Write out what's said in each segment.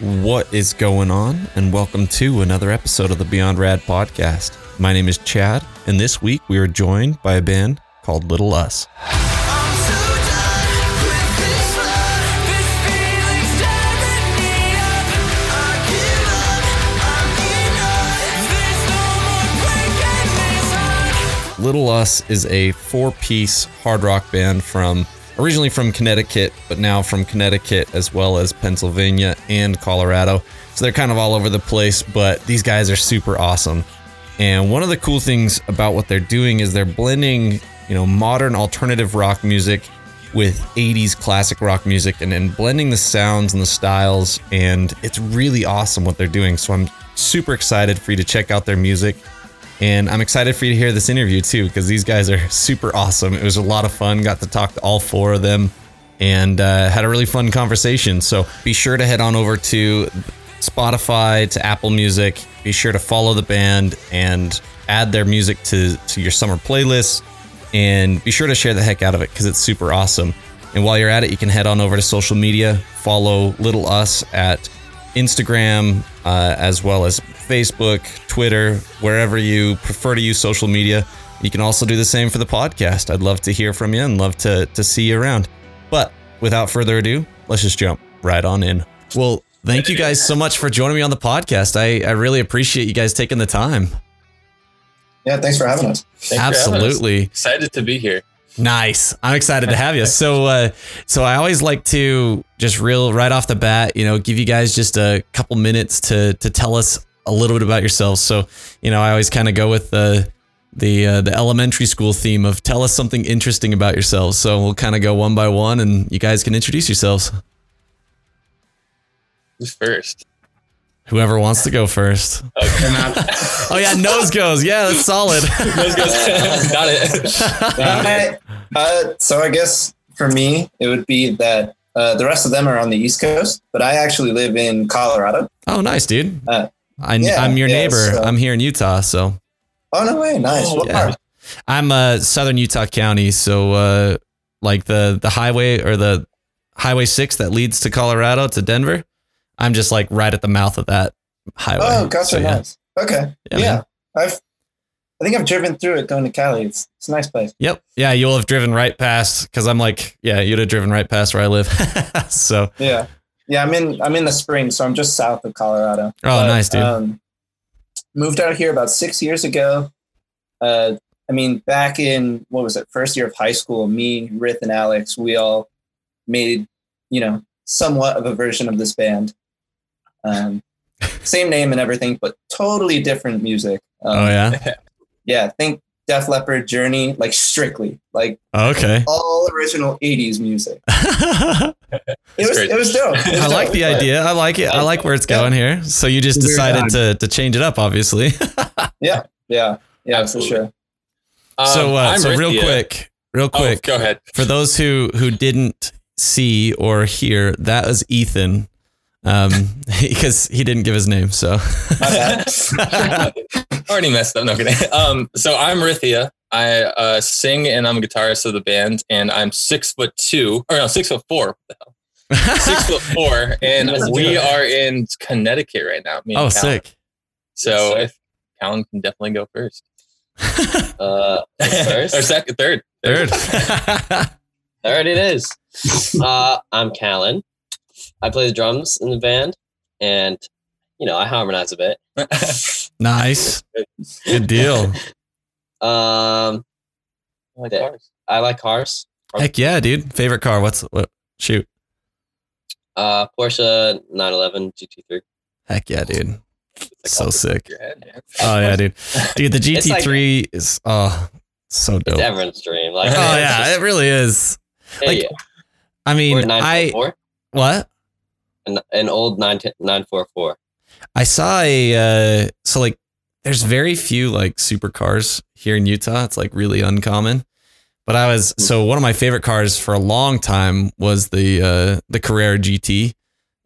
What is going on? And welcome to another episode of the Beyond Rad podcast. My name is Chad, and this week we are joined by a band called Little Us. Little Us is a four piece hard rock band from originally from Connecticut, but now from Connecticut as well as Pennsylvania and Colorado. So they're kind of all over the place, but these guys are super awesome. And one of the cool things about what they're doing is they're blending, you know, modern alternative rock music with 80s classic rock music and then blending the sounds and the styles. And it's really awesome what they're doing. So I'm super excited for you to check out their music. And I'm excited for you to hear this interview too, because these guys are super awesome. It was a lot of fun. Got to talk to all four of them and uh, had a really fun conversation. So be sure to head on over to Spotify, to Apple Music. Be sure to follow the band and add their music to, to your summer playlist. And be sure to share the heck out of it because it's super awesome. And while you're at it, you can head on over to social media, follow Little Us at Instagram, uh, as well as Facebook, Twitter, wherever you prefer to use social media. You can also do the same for the podcast. I'd love to hear from you and love to, to see you around. But without further ado, let's just jump right on in. Well, thank you guys so much for joining me on the podcast. I, I really appreciate you guys taking the time. Yeah, thanks for having us. Thanks for having us. Absolutely. Excited to be here. Nice. I'm excited to have you. So, uh, so I always like to just real right off the bat, you know, give you guys just a couple minutes to to tell us a little bit about yourselves. So, you know, I always kind of go with the the uh, the elementary school theme of tell us something interesting about yourselves. So we'll kind of go one by one, and you guys can introduce yourselves. Who's first? Whoever wants to go first. Okay. Oh yeah, nose goes. Yeah, that's solid. Nose goes- Got it. Alright, uh, so I guess for me, it would be that uh, the rest of them are on the East Coast, but I actually live in Colorado. oh, nice, dude. Uh, I, yeah, I'm your yeah, neighbor. so- I'm here in Utah, so Oh no way, nice. Oh, yeah. I'm uh southern Utah County, so uh like the the highway or the highway 6 that leads to Colorado to Denver. I'm just like right at the mouth of that highway. Oh, gotcha, So, yeah. nice. Okay, Yeah, yeah. I've, I think I've driven through it going to Cali. It's it's a nice place. Yep. Yeah, you'll have driven right past cuz I'm like, yeah, you'd have driven right past where I live. so, Yeah, yeah. I'm in I'm in the spring, so I'm just south of Colorado. oh, nice, dude. Um, moved out here about six years ago. Uh, I mean, back in what was it, first year of high school, me, Rith, and Alex, we all made, you know, somewhat of a version of this band. Um, same name and everything, but totally different music. Um, oh yeah. yeah. Think Def Leppard, Journey, like strictly, like Okay. all original '80s music. It was, great. it was dope. It was like dope, the but- idea. I like it. I like where it's Yeah. going here. So you just decided to to change it up obviously. Yeah, yeah, Absolutely. for sure. Um, so uh, I'm so real quick, real Oh, quick. go ahead. for those who who didn't see or hear, that was Ethan, um, because he didn't give his name. So My bad. Already messed up. No kidding. Um, so I'm Rithia. I uh, sing and I'm a guitarist of the band, and I'm six foot two, or no, six foot four. What the hell? Six foot four, and we are in Connecticut right now. me and oh, Callan. sick. So Sick. if Callan can definitely go first, Uh, first? or second, third, Third. third it is. Uh, I'm Callan. I play the drums in the band, and you know I harmonize a bit. nice. Good deal. Um, I like cars. I like cars. Heck yeah, dude. Favorite car? What's what? Shoot. Uh, Porsche 911 GT3. Heck yeah, dude. It's So off the top of sick. your head. Oh yeah, dude. Dude, the GT3 is oh so dope. It's Oh everyone's dream. Like, yeah, it really is. hey, like, yeah. I mean, I what? An, an old 9 944. I saw a uh so like there's very few like supercars here in Utah. It's like really uncommon. But I was so one of my favorite cars for a long time was the uh the Carrera GT.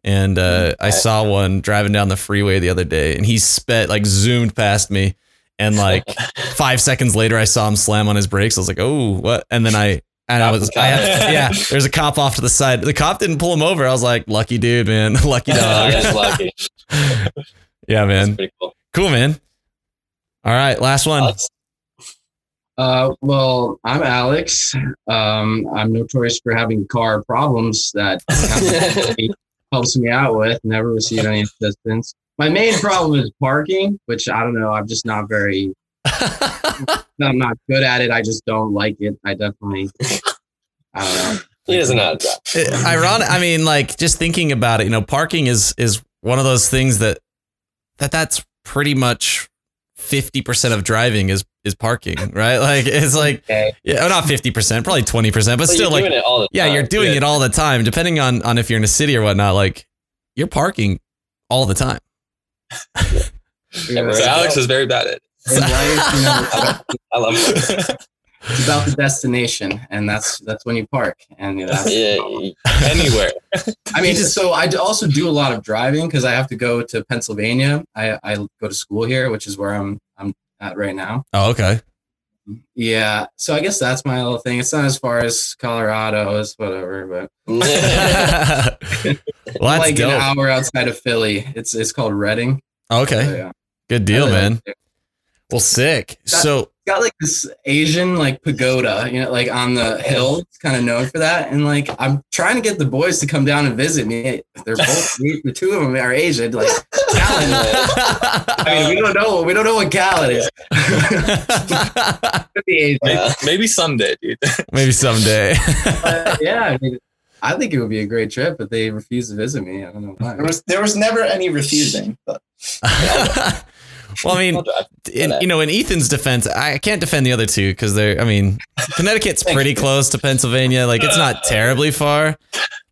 And uh I saw one driving down the freeway the other day and he sped like zoomed past me and like 5 seconds later I saw him slam on his brakes. I was like, "Oh, what?" And then I And I was, I had, yeah, there's a cop off to the side. The cop didn't pull him over. I was like, lucky dude, man. Lucky dog. That's lucky. yeah, man. cool. Cool, man. All right, last one. Uh, well, I'm Alex. Um, I'm notorious for having car problems that helps me out with. Never received any assistance. My main problem is parking, which I don't know. I'm just not very. I'm not good at it. I just don't like it. I definitely. I don't know. He doesn't know how to drive. Uh, ironic. I mean, like just thinking about it, you know, parking is is one of those things that that that's pretty much fifty percent of driving is is parking, right? Like it's like Okay. yeah, not fifty percent, probably twenty percent, but But still, you're like it all the yeah, you're doing yeah. it all the time. Depending on on if you're in a city or whatnot, like you're parking all the time. Yeah, So Alex is very bad at it. In life, you know, I love it. it's about the destination, and that's that's when you park. And you know, Yeah, Anywhere. I mean, so I also do a lot of driving because I have to go to Pennsylvania. I, I go to school here, which is where I'm I'm at right now. Oh, okay. Yeah, so I guess that's my little thing. It's not as far as Colorado, it's whatever, but well, like dope. an hour outside of Philly. It's it's called Reading. Okay, So, yeah. good deal, man. Well, sick. So It's got like this Asian like pagoda, you know, like on the hill. It's kind of known for that. And like I'm trying to get the boys to come down and visit me. They're both the two of them are Asian. Like Callan, I mean, we don't know. We don't know what Callan is. Could be Asian. Maybe, maybe someday, dude. Maybe someday. But, yeah, I mean, I think it would be a great trip, but they refuse to visit me. I don't know why. There was there was never any refusing, but well, I mean, in, you know, in Ethan's defense, I can't defend the other two because they're. I mean, Connecticut's pretty close to Pennsylvania. Like, it's not terribly far.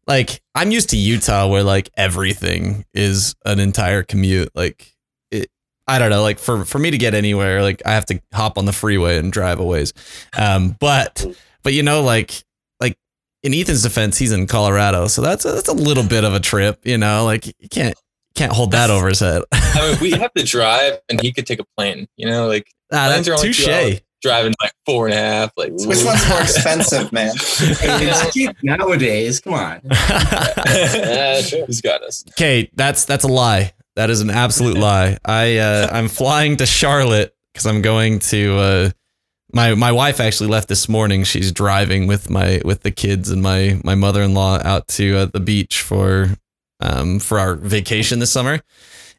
Like, I'm used to Utah, where like everything is an entire commute. Like, it, I don't know. Like for for me to get anywhere, like I have to hop on the freeway and drive a ways. Um, but but you know, like like in Ethan's defense, he's in Colorado, so that's a, that's a little bit of a trip. You know, like you can't can't hold that over his head. I mean, we have to drive, and he could take a plane. You know, like Ah, Planes that's are only two touche. hours. driving like four and a half. Like, which one's more expensive, man? It's cheap nowadays. Come on. Yeah, true. He's got us. Okay, that's that's a lie. That is an absolute lie. I uh, I'm flying to Charlotte because I'm going to. Uh, my my wife actually left this morning. She's driving with my with the kids and my my mother in law out to uh, the beach for um for our vacation this summer,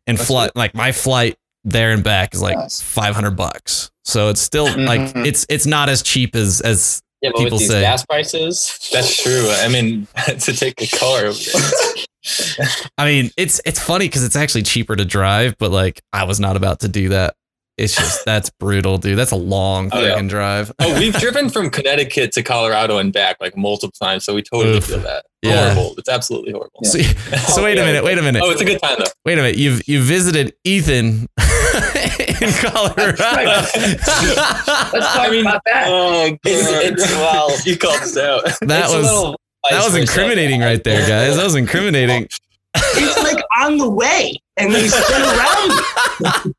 and That's fly like my flight there and back is like Nice. five hundred bucks. So it's still like Mhm. it's it's not as cheap as as Yeah, but People with these say- gas prices, That's true. I mean, to take a car. I mean, it's it's funny because it's actually cheaper to drive, but like I was not about to do that. It's just that's brutal, dude. That's a long Oh, yeah. fucking drive. Oh, we've driven from Connecticut to Colorado and back like multiple times, so we totally Oof. feel that. Yeah. Horrible. It's absolutely horrible. So, so wait a minute, wait a minute, Oh, it's a good time though. wait a minute. You've you visited Ethan in Colorado. Let's talk I mean, about that. Oh, It's- it's- well- you called us out. that it's was that was incriminating right there, guys. That was incriminating. It's like on the way, and they spin around.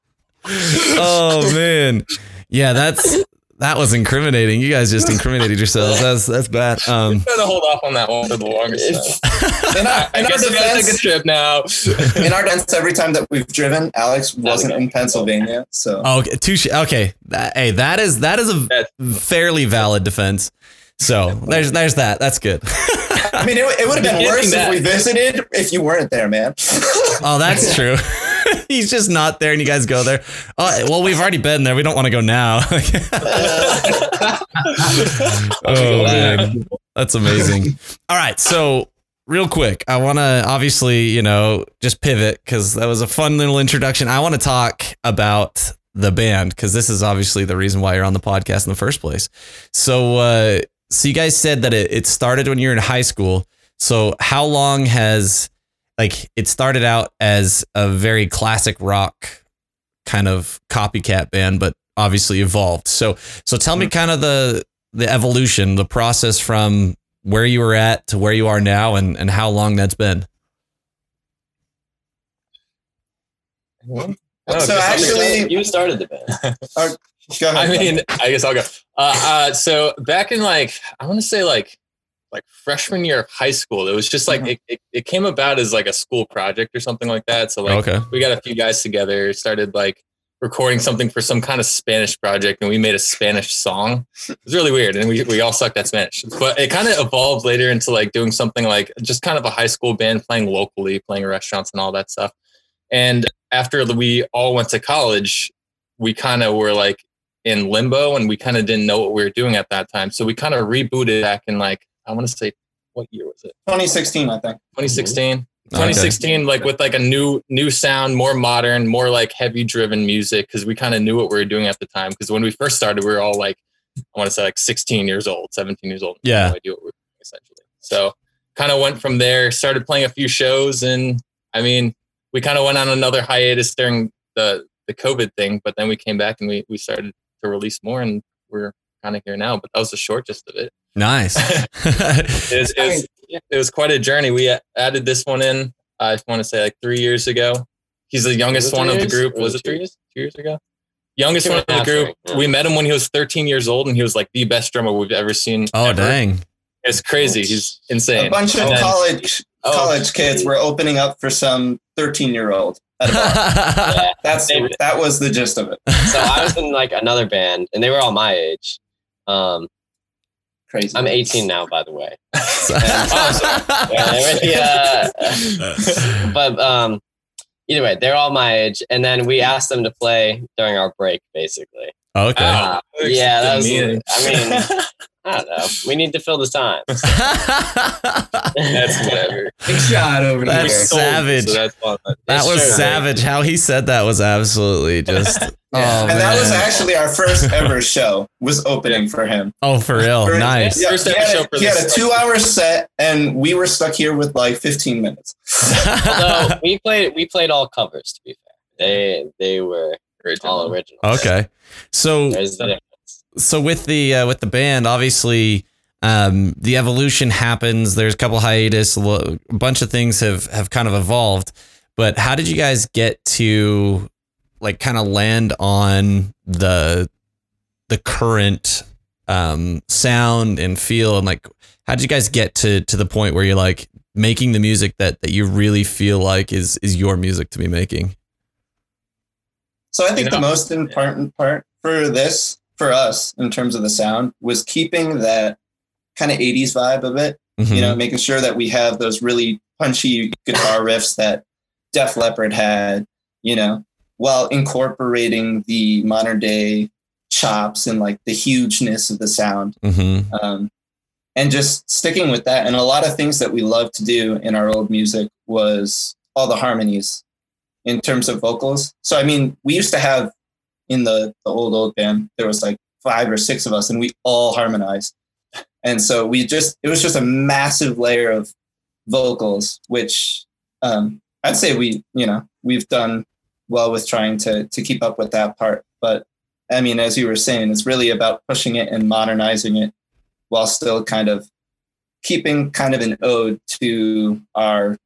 Oh man, yeah, that's that was incriminating. You guys just incriminated yourselves. That's that's bad. Um, I'm gonna hold off on that one for the longest time. In our, I in our guess we take a defense, trip now. in our defense, every time that we've driven, Alex wasn't in Pennsylvania, so oh, okay, touche. Okay, that, hey, that is that is a That's- fairly valid defense. So there's there's that. That's good. I mean, it, it would have been Getting worse if we visited if you weren't there, man. Oh, that's true. He's just not there, and you guys go there. Oh, well, we've already been there. We don't want to go now. oh man, that's amazing. All right, so real quick, I want to obviously, you know, just pivot because that was a fun little introduction. I want to talk about the band because this is obviously the reason why you're on the podcast in the first place. So, uh, so you guys said that it, it started when you were in high school. So, how long has like it started out as a very classic rock kind of copycat band, but obviously evolved. So, so tell me kind of the the evolution, the process from where you were at to where you are now, and and how long that's been. Oh, So just- actually- you started the band. Go. I mean, I guess I'll go. Uh, uh, so back in like I want to say like like freshman year of high school, it was just like Mhm. it, it, it came about as like a school project or something like that. So like okay. we got a few guys together, started like recording something for some kind of Spanish project, and we made a Spanish song. It was really weird, and we, we all sucked at Spanish. But it kind of evolved later into like doing something like just kind of a high school band playing locally, playing restaurants and all that stuff. And after we all went to college, we kind of were like in limbo, and we kind of didn't know what we were doing at that time. So we kind of rebooted back in like I want to say what year was it? 2016, I think. 2016 mm-hmm. Okay. 2016 like with like a new new sound more modern more like heavy driven music because we kind of knew what we were doing at the time because when we first started we were all like i want to say like 16 years old 17 years old Yeah. no idea what we were doing essentially so kind of went from there started playing a few shows and i mean we kind of went on another hiatus during the the covid thing but then we came back and we we started to release more and we're kind of here now but that was the shortest of it Nice. it was, it, was, it was quite a journey. We added this one in, I want to say like three years ago. He's the youngest Was it one of the group. Was was it it three years? Two years ago? Youngest Two one of the group. right, yeah. We met him when he was 13 years old, and he was like the best drummer we've ever seen. oh ever. dang. It's crazy. He's insane. A bunch of then- college Oh. college kids were opening up for some 13 year old. Yeah. That's They- that was the gist of it. So I was in like another band, and they were all my age. Um, Crazy. I'm 18 now, by the way. Oh, Yeah, but um, either way, they're all my age, and then we asked them to play during our break, basically. okay. Uh, yeah, that was. Demeaning. I mean, I don't know. We need to fill the time. That's whatever. Big shot over That's here. Savage. So that's that It's was true. savage. How he said that was absolutely just. Oh, and that was actually our first ever show was opening for him. Oh, for real. For- Nice. Yeah, First he ever had, show a, for he had a two hour set and we were stuck here with like 15 minutes. Although we played, we played all covers. To be fair, they they were all original. okay. So There's the difference. So with the uh, with the band, obviously, um, the evolution happens. There's a couple hiatus. A a bunch of things have have kind of evolved. But how did you guys get to like kind of land on the the current um, sound and feel and like how did you guys get to to the point where you're like making the music that that you really feel like is is your music to be making? So I think You know- the most important part for this, for us, in terms of the sound, was keeping that kind of 80s vibe of it. Mhm. You know, making sure that we have those really punchy guitar riffs that Def Leppard had, you know, while incorporating the modern day chops and like the hugeness of the sound. Mhm. um, and just sticking with that. And a lot of things that we loved to do in our old music was all the harmonies in terms of vocals. So I mean, we used to have in the the old old band there was like five or six of us, and we all harmonized. And so we just it was just a massive layer of vocals, which um, I'd say we you know we've done well with trying to to keep up with that part, but. I mean, as you were saying, it's really about pushing it and modernizing it while still kind of keeping kind of an ode to our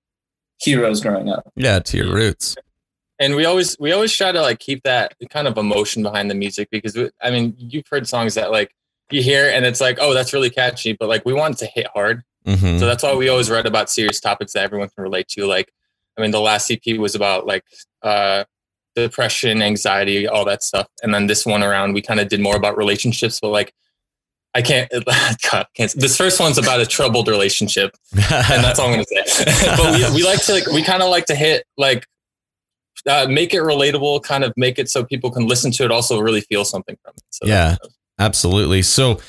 heroes growing up. Yeah, to your roots. And we always we always try to like keep that kind of emotion behind the music because we, I mean you've heard songs that like you hear and it's like oh that's really catchy but like we want it to hit hard Mhm. so that's why we always write about serious topics that everyone can relate to like I mean the last EP was about like uh depression anxiety all that stuff and then this one around we kind of did more about relationships but like I can't, God, can't. This first one's about a troubled relationship, and that's all I'm gonna say. but we, we like to like we kind of like to hit like uh, make it relatable, kind of make it so people can listen to it, also really feel something from it. So Yeah. Absolutely. So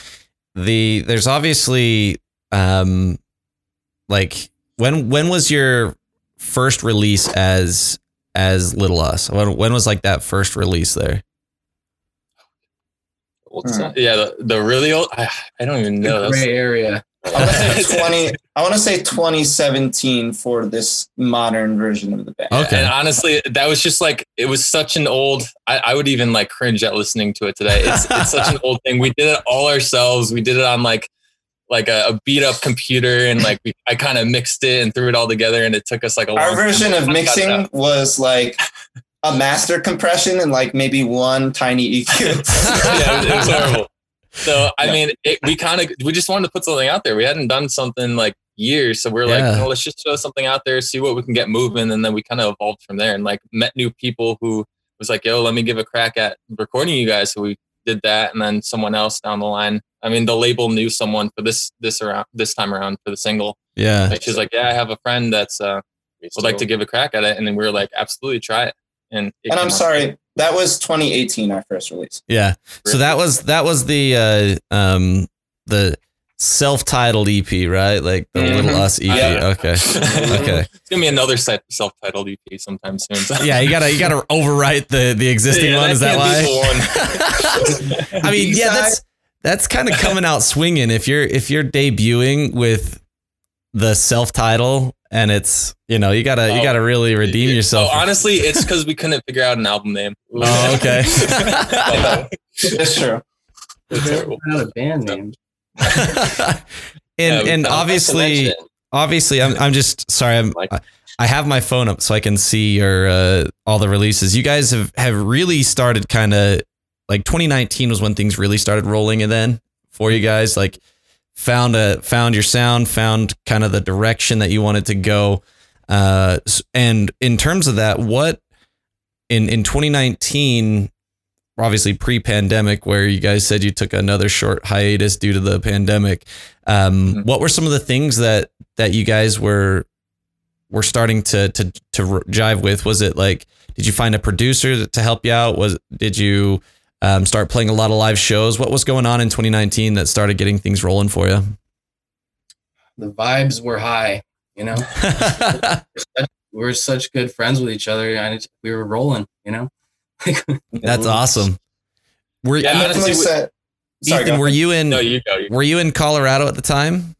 the there's obviously um like when when was your first release as as Little Us? When when was like that first release there? What's Hmm. that? yeah, the, the really old. I, I don't even know. The gray area. I want to say twenty. I want to say 2017 for this modern version of the band. Okay. And honestly, that was just like it was such an old. I, I would even like cringe at listening to it today. It's it's such an old thing. We did it all ourselves. We did it on like like a, a beat up computer, and like we, I kind of mixed it and threw it all together, and it took us like a Our long version time of to cut it mixing was like a master compression and like maybe one tiny EQ. yeah, it was, it was horrible. So I mean, it, we kind of we just wanted to put something out there. We hadn't done something like years, so we are like, Yeah. oh, let's just throw something out there, see what we can get moving, and then we kind of evolved from there and like met new people who was like, yo, let me give a crack at recording you guys. So we did that, and then someone else down the line. I mean, the label knew someone for this this around this time around for the single. Yeah. Like she's like, yeah, I have a friend that's uh would like to give a crack at it, and then we were like, absolutely, try it. And it And I'm out sorry, that was 2018, our first release. Yeah. So that was that was the uh um the self-titled EP, right? Like the Mhm. little us EP. Yeah. Okay. Okay. it's gonna be another self-titled EP sometime soon. So. Yeah, you gotta you gotta overwrite the the existing Yeah, one. Is that why? I mean, yeah, that's that's kind of coming out swinging. If you're if you're debuting with the self title and it's you know you gotta you Oh. gotta really redeem yourself. So honestly, it's because we couldn't figure out an album name. Oh, okay. that's true. It's terrible. Not a band name. and Yeah, and obviously obviously I'm I'm just sorry I'm I- I have my phone up so I can see your uh, all the releases. You guys have have really started kind of like 2019 was when things really started rolling and then for you guys like found a found your sound, found kind of the direction that you wanted to go. Uh and in terms of that, what in in 2019 obviously pre-pandemic where you guys said you took another short hiatus due to the pandemic um, Mhm. what were some of the things that that you guys were were starting to to to jive with was it like did you find a producer to help you out was did you um, start playing a lot of live shows what was going on in 2019 that started getting things rolling for you The vibes were high, you know. we're, such good friends with each other, and it's, we were rolling, you know. that's awesome were, Yeah, I Ethan, definitely honestly, said, sorry, Ethan, were you in No, you go. You were you in colorado at the time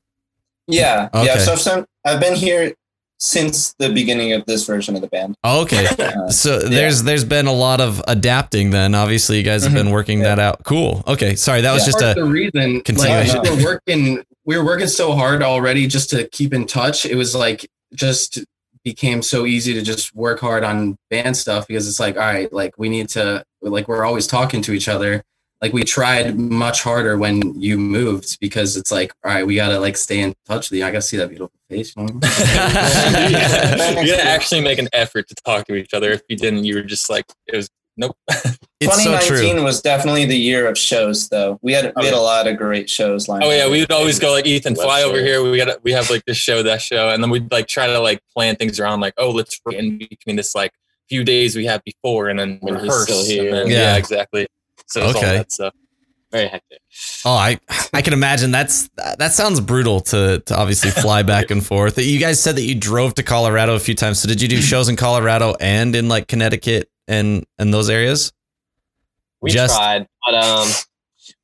Yeah, Okay. yeah. So I've, I've been here since the beginning of this version of the band. oh, okay Uh, So there's there's been a lot of adapting then. Obviously you guys have been working that out. Cool. Okay. Sorry, that was just Part a the reason. continuation. Like, we were working, we were working so hard already just to keep in touch. It was like just became so easy to just work hard on band stuff because it's like, all right, like we need to, like we're always talking to each other. Like we tried much harder when you moved because it's like, all right, we gotta like stay in touch with you. I gotta see that beautiful face. you know? you gotta actually make an effort to talk to each other. If you didn't, you were just like, it was nope. it's 2019 true. was definitely the year of shows, though. We had we had a lot of great shows lined Oh yeah, we would always go like Ethan, fly over here. We got we have like this show, that show, and then we'd like try to like plan things around like, oh, let's in between this like few days we have before, and then When he's rehearse. still here. And then, Yeah. yeah. exactly. So it's Okay. all that stuff. Very hectic. Oh, I I can imagine that's that sounds brutal to to obviously fly back and forth. You guys said that you drove to Colorado a few times. So did you do shows in Colorado and in like Connecticut and and those areas? We Just- tried, but um,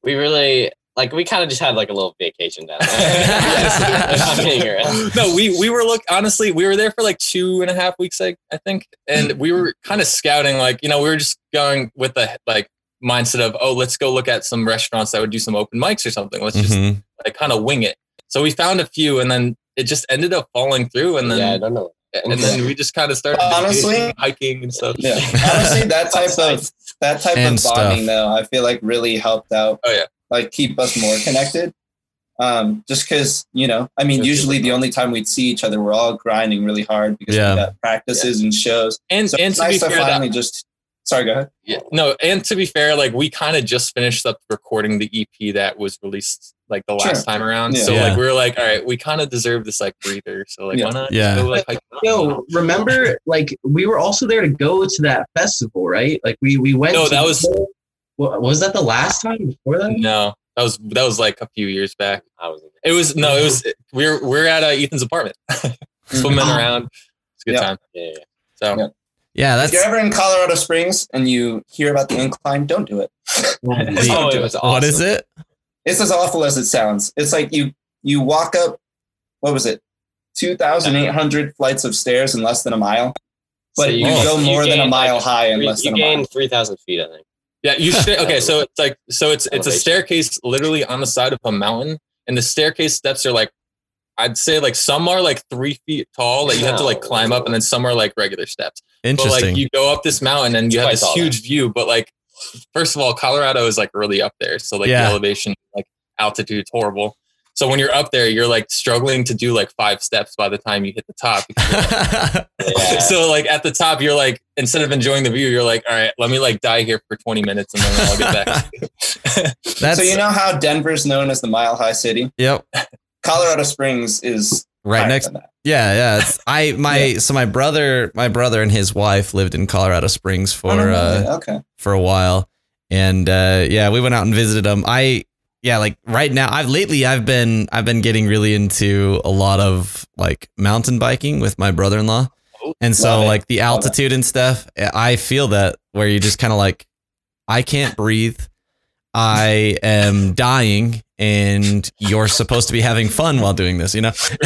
we really like we kind of just had like a little vacation down there. Not being around. no, we we were look honestly, we were there for like two and a half weeks, I, I think, and we were kind of scouting. Like you know, we were just going with the like mindset of oh, let's go look at some restaurants that would do some open mics or something. Let's just Mhm. like kind of wing it. So we found a few, and then it just ended up falling through, and then yeah, I don't know. and then we just kind of started Honestly- hiking and stuff. Yeah, honestly, that type of that type And of stuff. bonding, though, I feel like really helped out. Oh, yeah. like keep us more connected. Um, just because you know, I mean, usually the only time we'd see each other, we're all grinding really hard because Yeah. we got practices and shows. and So and it's to be nice to fair, that, just. Sorry, go ahead. yeah, no, and to be fair, like we kind of just finished up recording the EP that was released like the last Sure. time around. Yeah. So Yeah. like we were like, all right, we kind of deserve this like breather. So like, Yeah. why not? Yeah. Just go, like, hike Yo, remember, like we were also there to go to that festival, right? Like we we went. No, to that was- was that the last time before that? No, that was that was like a few years back. I was. It was no, it was we we're we're at uh, Ethan's apartment, swimming Mhm. around. It's a good Yeah. time. Yeah, yeah. So Yeah. Yeah, If you're ever in Colorado Springs and you hear about the incline, don't do it. the- Oh, it was what is it? It's as awful as it sounds. It's like you you walk up, what was it, two thousand eight hundred flights of stairs in less than a mile, but So you, you- go you more than a mile like, high in Three- less you than a mile. You gained three thousand feet, I think. yeah, you should. Okay, so it's like so it's it's a staircase literally on the side of a mountain, and the staircase steps are like. I'd say like some are like three feet tall that you have to like climb up, and then some are like regular steps. But Interesting. like you go up this mountain and you have this tall, huge view, but like first of all, Colorado is like really up there, so like Yeah. the elevation, like altitude's horrible. So when you're up there, you're like struggling to do like five steps by the time you hit the top. Yeah. so like at the top, you're like instead of enjoying the view, you're like, all right, let me like die here for 20 minutes and then I'll get back. That's so you know how Denver's known as the Mile High City? Yep. Colorado Springs is Right next. Yeah, yeah. It's, I my so my brother my brother and his wife lived in Colorado Springs for Oh, uh okay. for a while, and uh, yeah, we went out and visited them. I yeah, like right now, I've lately I've been I've been getting really into a lot of like mountain biking with my brother in law, and so Love it. like the altitude and stuff. I feel that where you just kind of like I can't breathe. I am dying, and you're supposed to be having fun while doing this, you know.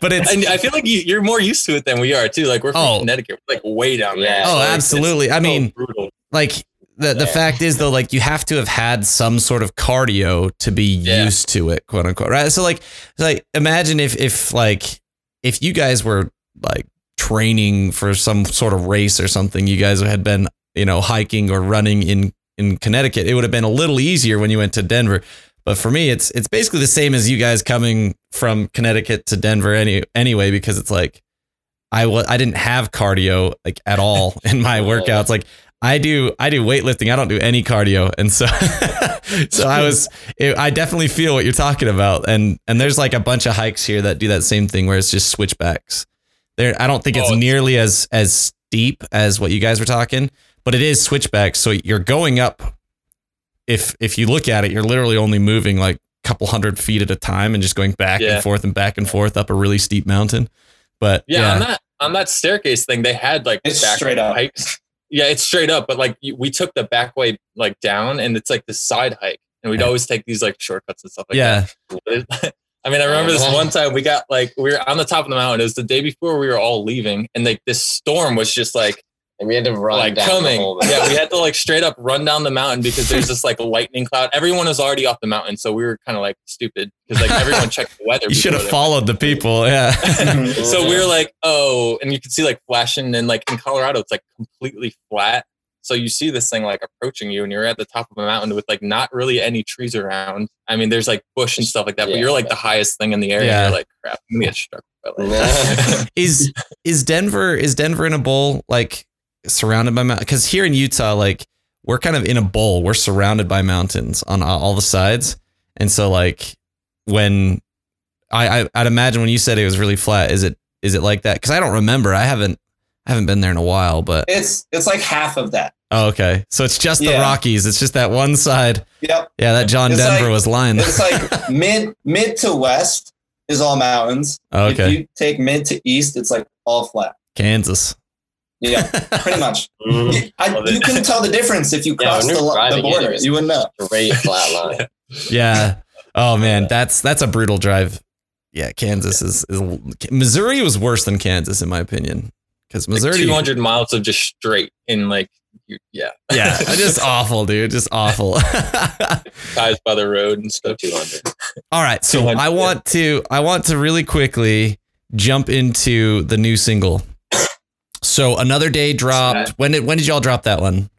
but it's and I feel like you, you're more used to it than we are too. Like we're from Oh. Connecticut, we're like way down there. Oh, like, absolutely. I so mean, brutal. like the the Yeah. fact is though, like you have to have had some sort of cardio to be Yeah. used to it, quote unquote. Right. So like like imagine if if like if you guys were like training for some sort of race or something, you guys had been, you know, hiking or running in in Connecticut, it would have been a little easier when you went to Denver. But for me, it's it's basically the same as you guys coming from Connecticut to Denver any anyway, because it's like I was I didn't have cardio like at all in my workouts. Like I do I do weightlifting. I don't do any cardio, and so so I was it, I definitely feel what you're talking about. And and there's like a bunch of hikes here that do that same thing where it's just switchbacks. There I don't think it's Oh, it's- nearly as as steep as what you guys were talking, but it is switchbacks. So you're going up. If if you look at it, you're literally only moving like a couple hundred feet at a time and just going back Yeah. and forth and back and forth up a really steep mountain. But Yeah, yeah, on that on that staircase thing, they had like It's back straight up. hikes. Yeah, it's straight up, but like we took the back way like down, and it's like the side hike, and we'd Yeah. always take these like shortcuts and stuff like yeah. that. I mean, I remember this one time we got like we were on the top of the mountain. It was the day before we were all leaving, and like this storm was just like And we had to run like down coming. the whole. Yeah, we had to like straight up run down the mountain because there's this like lightning cloud. Everyone was already off the mountain, so we were kind of like stupid because like everyone checked the weather. You should have followed the people. Yeah. so we were like, oh, and you can see like flashing, and like in Colorado, it's like completely flat. So you see this thing like approaching you, and you're at the top of a mountain with like not really any trees around. I mean, there's like bush and stuff like that, but Yeah. you're like the highest thing in the area. Yeah. You're like, crap, I'm gonna get struck. by lightning." is is Denver is Denver in a bowl like surrounded by mountains? Because here in Utah, like we're kind of in a bowl. We're surrounded by mountains on all the sides, and so like when I, I I'd imagine when you said it was really flat, is it is it like that? Because I don't remember. I haven't I haven't been there in a while, but It's it's like half of that. oh, okay. So it's just the Yeah. Rockies. It's just that one side. Yep. Yeah, that John It's Denver like- was lying. It's like mid mid to west is all mountains. Oh, If okay, you take mid to east, it's like all flat. Kansas. Yeah, pretty much. Mhm. You, I, you couldn't tell the difference if you crossed when the, you're the border. it You wouldn't know. Straight flat line. Yeah. Oh man, that's that's a brutal drive. Yeah, Kansas is, is Missouri was worse than Kansas in my opinion because Like Missouri. 200 miles of just straight in like, yeah, yeah, just awful, dude. Just awful. ties by the road and stuff. 200. All right, so 200, I want to I want to really quickly jump into the new single. So another day dropped. When did when did y'all drop that one?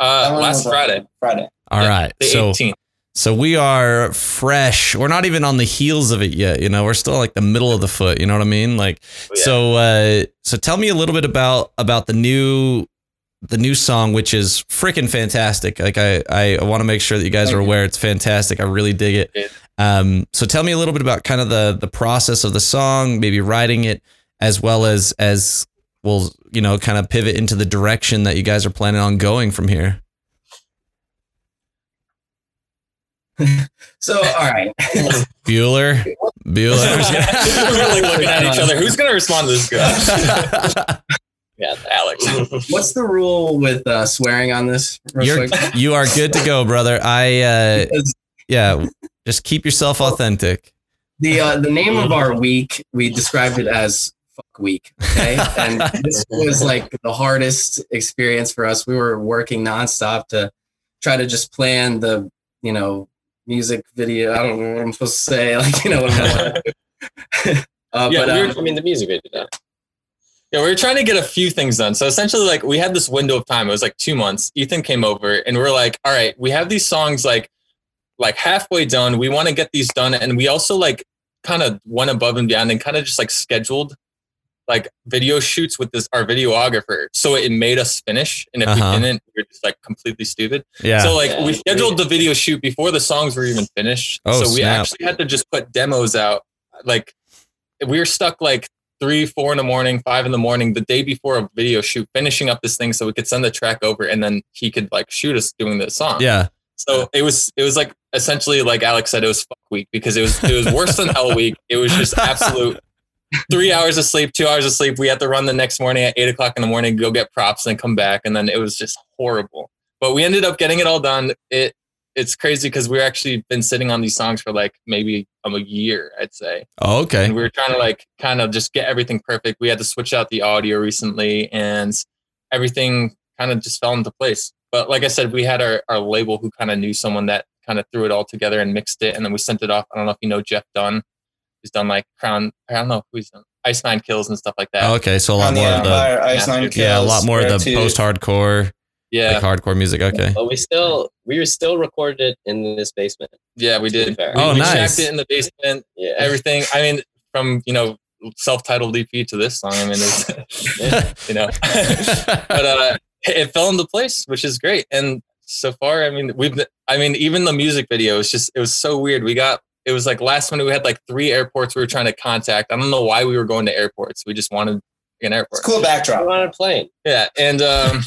Uh, last Friday, Friday. All Yeah, right, the so 18th. so we are fresh. We're not even on the heels of it yet. You know, we're still like the middle of the foot. You know what I mean? Like Yeah. So uh so tell me a little bit about about the new the new song which is freaking fantastic. Like I I want to make sure that you guys Thank are you. aware it's fantastic. I really dig it. Yeah. Um so tell me a little bit about kind of the the process of the song, maybe writing it as well as as we'll, you know, kind of pivot into the direction that you guys are planning on going from here. So, all right. Bueller. we were like Bueller. looking at each other. Who's gonna respond to this guy? Yeah. Alex. What's the rule with uh, swearing on this? You're quick? you are good to go, brother. I uh yeah, just keep yourself authentic. the uh, the name of our week we described it as fuck week. Okay, and this was like the hardest experience for us. We were working nonstop to try to just plan the you know music video. I don't know what I'm supposed to say. Like you know what I'm. uh, yeah, but, we um, I mean, the music video. Yeah, we were trying to get a few things done. So essentially, like we had this window of time. It was like two months. Ethan came over, and we are like, "All right, we have these songs like, like halfway done. We want to get these done, and we also like kind of went above and beyond and kind of just like scheduled like video shoots with this our videographer, so it made us finish. And if Uh-huh. we didn't, we were just like completely stupid. Yeah. So like we scheduled the video shoot before the songs were even finished. Oh, so we snap. actually had to just put demos out. Like we were stuck like three, four in the morning, five in the morning, the day before a video shoot, finishing up this thing so we could send the track over and then he could like shoot us doing the song. yeah. So it was it was like essentially like Alex said, it was fuck week because it was it was worse than hell week. It was just absolute three hours of sleep, two hours of sleep. We had to run the next morning at eight o'clock in the morning, go get props, and come back, and then it was just horrible. But we ended up getting it all done. It it's crazy because we're actually been sitting on these songs for like maybe um, a year, I'd say, Oh, okay. and we were trying to like kind of just get everything perfect. We had to switch out the audio recently, and everything kind of just fell into place. But like I said, we had our, our label who kind of knew someone that kind of threw it all together and mixed it, and then we sent it off. I don't know if you know Jeff Dunn, who's done like Crown. I don't know who's done Ice Nine Kills and stuff like that. Oh, okay. So a lot On the more of the Empire, Ice yeah, Nine yeah, yeah, a lot more of the post hardcore, yeah, like hardcore music. Okay. But we still we were still recorded in this basement. yeah, we did. fair. We, Oh, we nice. shacked it in the basement. Yeah. Everything. I mean, from you know self-titled EP to this song. I mean, it's, you know, but uh, it fell into place, which is great. And so far, I mean, we've, I mean, even the music video is just, it was so weird. We got, it was like last minute, we had like three airports we were trying to contact. I don't know why we were going to airports. We just wanted an airport. It's a cool We backdrop. were on a plane. Yeah. And um,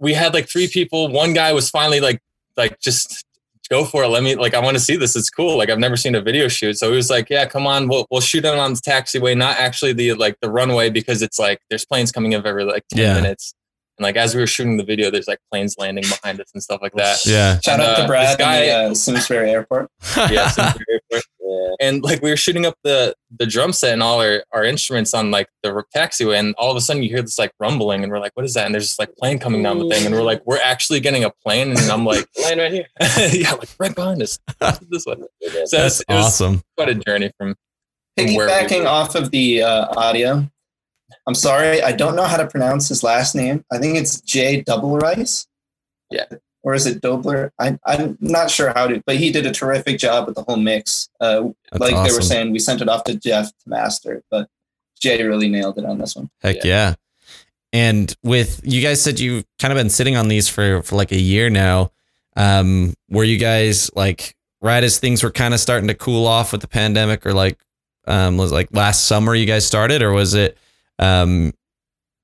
we had like three people. One guy was finally like, like, just go for it. Let me, like, I want to see this. It's cool. Like, I've never seen a video shoot. So he was like, yeah, come on. We'll, we'll shoot it on the taxiway, not actually the, like, the runway because it's like, there's planes coming up every like 10 Yeah. minutes. And like, as we were shooting the video, there's like planes landing behind us and stuff like that. yeah. Shout And, out uh, to Brad this guy- in the uh, Simsbury Airport. Yeah. Simsbury Airport. Yeah. and like we were shooting up the the drum set and all our, our instruments on like the taxiway and all of a sudden you hear this like rumbling and we're like what is that and there's this like plane coming down the thing and we're like we're actually getting a plane and i'm like Plane right here. yeah like right behind us this one so That's it was awesome. quite a journey from From where we Piggybacking off of the uh, audio, I'm sorry, I don't know how to pronounce his last name. I think it's J Double Rice. Yeah. Or is it Dobler? I, I'm not sure how to, but he did a terrific job with the whole mix. Uh, That's like they were saying, we sent it off to Jeff to master, but Jay really nailed it on this one. Heck yeah. And with you guys said you've kind of been sitting on these for for like a year now. Um, were you guys like right as things were kind of starting to cool off with the pandemic, or like um was like last summer you guys started, or was it um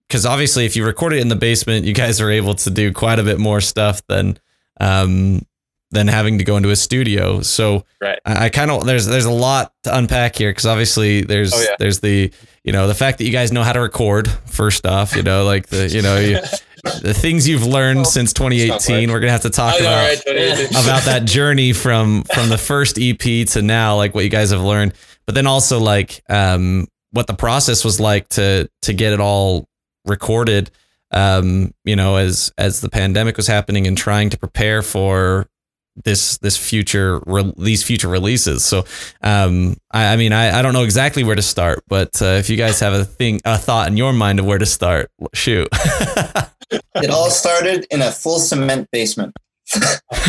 because obviously if you record it in the basement, you guys are able to do quite a bit more stuff than um than having to go into a studio. So Right. I, I kind of there's there's a lot to unpack here because obviously there's Oh, yeah. there's the you know the fact that you guys know how to record first off you know like the you know you, the things you've learned since 2018 we're gonna have to talk Oh, about right, about that journey from from the first EP to now, like what you guys have learned, but then also like um what the process was like to to get it all recorded. Um, you know, as as the pandemic was happening and trying to prepare for this this future re- these future releases. So, um, I, I mean, I, I don't know exactly where to start, but uh, if you guys have a thing a thought in your mind of where to start, shoot. It all started in a full cement basement.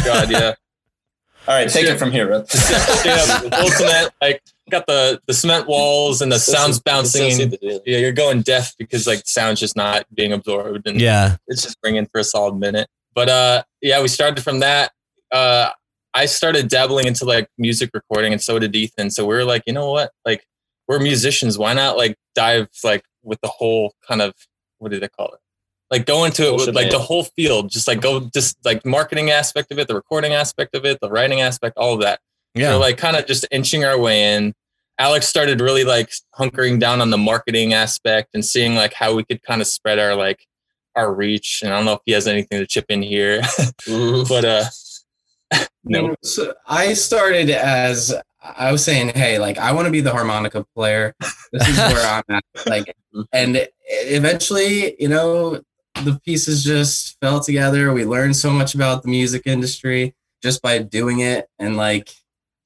god yeah All right, take it from here, Ruth. Straight up, full cement like got the the cement walls and the Still sounds see- bouncing the yeah you're going deaf because like the sound's just not being absorbed and yeah, it's just ringing for a solid minute. But uh, yeah, we started from that. Uh, I started dabbling into like music recording, and so did Ethan. So we were like, you know what? Like, we're musicians. Why not like dive like with the whole kind of what do they call it? Like go into it with like the whole field. Just like go just like marketing aspect of it, the recording aspect of it, the writing aspect, all of that. yeah, So like kind of just inching our way in. Alex started really like hunkering down on the marketing aspect and seeing like how we could kind of spread our like our reach. And I don't know if he has anything to chip in here, but uh no. So I started as I was saying, hey, like I want to be the harmonica player. This is where I'm at. Like, and eventually, you know, the pieces just fell together. We learned so much about the music industry just by doing it, and like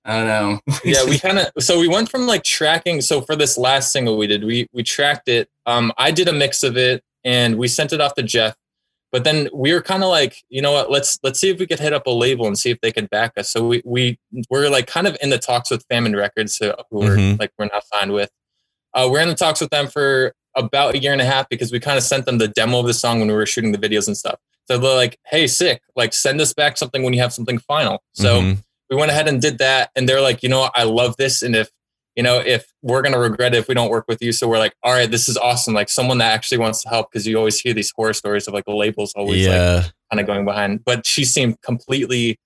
I don't know. yeah, we kind of so we went from like tracking. So for this last single we did, we we tracked it. Um, I did a mix of it and we sent it off to Jeff. But then we were kind of like, you know what? Let's let's see if we could hit up a label and see if they could back us. So we we we're like kind of in the talks with Famine Records, uh, who we're Mhm. like we're not signed with. Uh, we're in the talks with them for about a year and a half because we kind of sent them the demo of the song when we were shooting the videos and stuff. So they're like, "Hey, sick! Like, send us back something when you have something final." So Mhm. We went ahead and did that and they're like you know i love this and if you know if we're going to regret it if we don't work with you so we're like all right this is awesome like someone that actually wants to help because you always hear these horror stories of like the labels always like yeah. kind of going behind but she seemed completely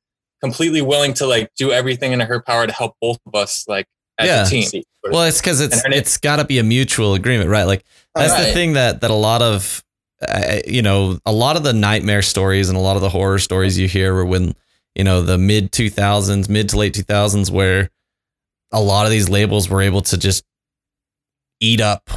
completely willing to like do everything in her power to help both of us like as Yeah. a team Well, it's because it's name- it's got to be a mutual agreement, right? Like that's the thing that that a lot of uh, you know a lot of the nightmare stories and a lot of the horror stories you hear were when you know the mid 2000s mid to late 2000s where a lot of these labels were able to just eat up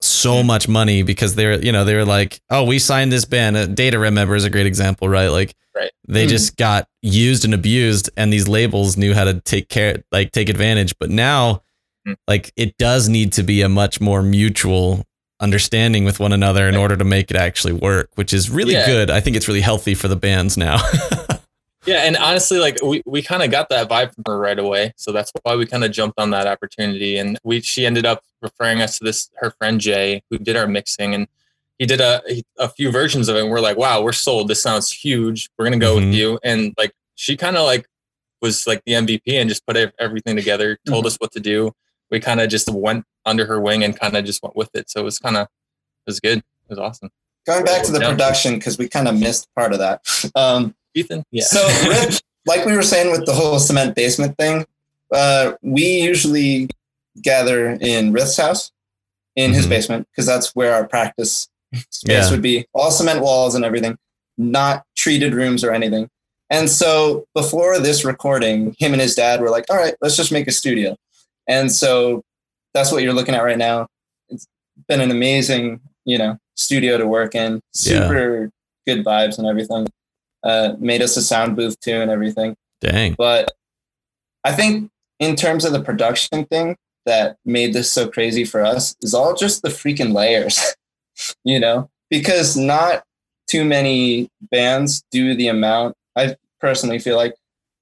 so much money because they're you know they were like oh we signed this band uh, data remember is a great example right like Right. they Hmm. just got used and abused and these labels knew how to take care like take advantage but now Hmm. like it does need to be a much more mutual understanding with one another in Right. order to make it actually work which is really Yeah. good i think it's really healthy for the bands now Yeah, and honestly, like we, we kind of got that vibe from her right away, so that's why we kind of jumped on that opportunity. And we she ended up referring us to this her friend Jay, who did our mixing, and he did a a few versions of it. And we're like, wow, we're sold. This sounds huge. We're gonna go Mhm. with you. And like she kind of like was like the MVP and just put everything together, told us what to do. We kind of just went under her wing and kind of just went with it. So it was kind of it was good. It was awesome. Going back to the production because we kind of missed part of that. Um, Ethan, yeah. So, Rip, like we were saying with the whole cement basement thing, uh, we usually gather in Rith's house in his Mhm. basement because that's where our practice space Yeah. would be. All cement walls and everything, not treated rooms or anything. And so before this recording, him and his dad were like, all right, let's just make a studio. And so that's what you're looking at right now. It's been an amazing, you know, studio to work in. Yeah. Super good vibes and everything. Uh, made us a sound booth too and everything. dang But I think in terms of the production thing that made this so crazy for us is all just the freaking layers, you know, because not too many bands do the amount I personally feel like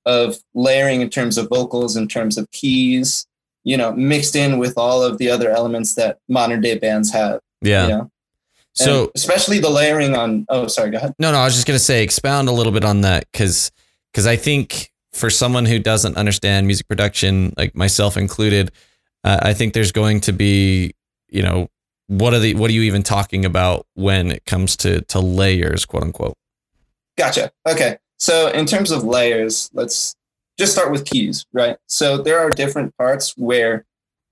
of layering in terms of vocals, in terms of keys, you know, mixed in with all of the other elements that modern day bands have. yeah You know? And so especially the layering on oh sorry, go ahead. No, no, I was just gonna say expound a little bit on that because because I think for someone who doesn't understand music production, like myself included, uh, I think there's going to be you know what are the what are you even talking about when it comes to to layers, quote unquote. Gotcha. Okay. So in terms of layers, let's just start with keys, right? So there are different parts where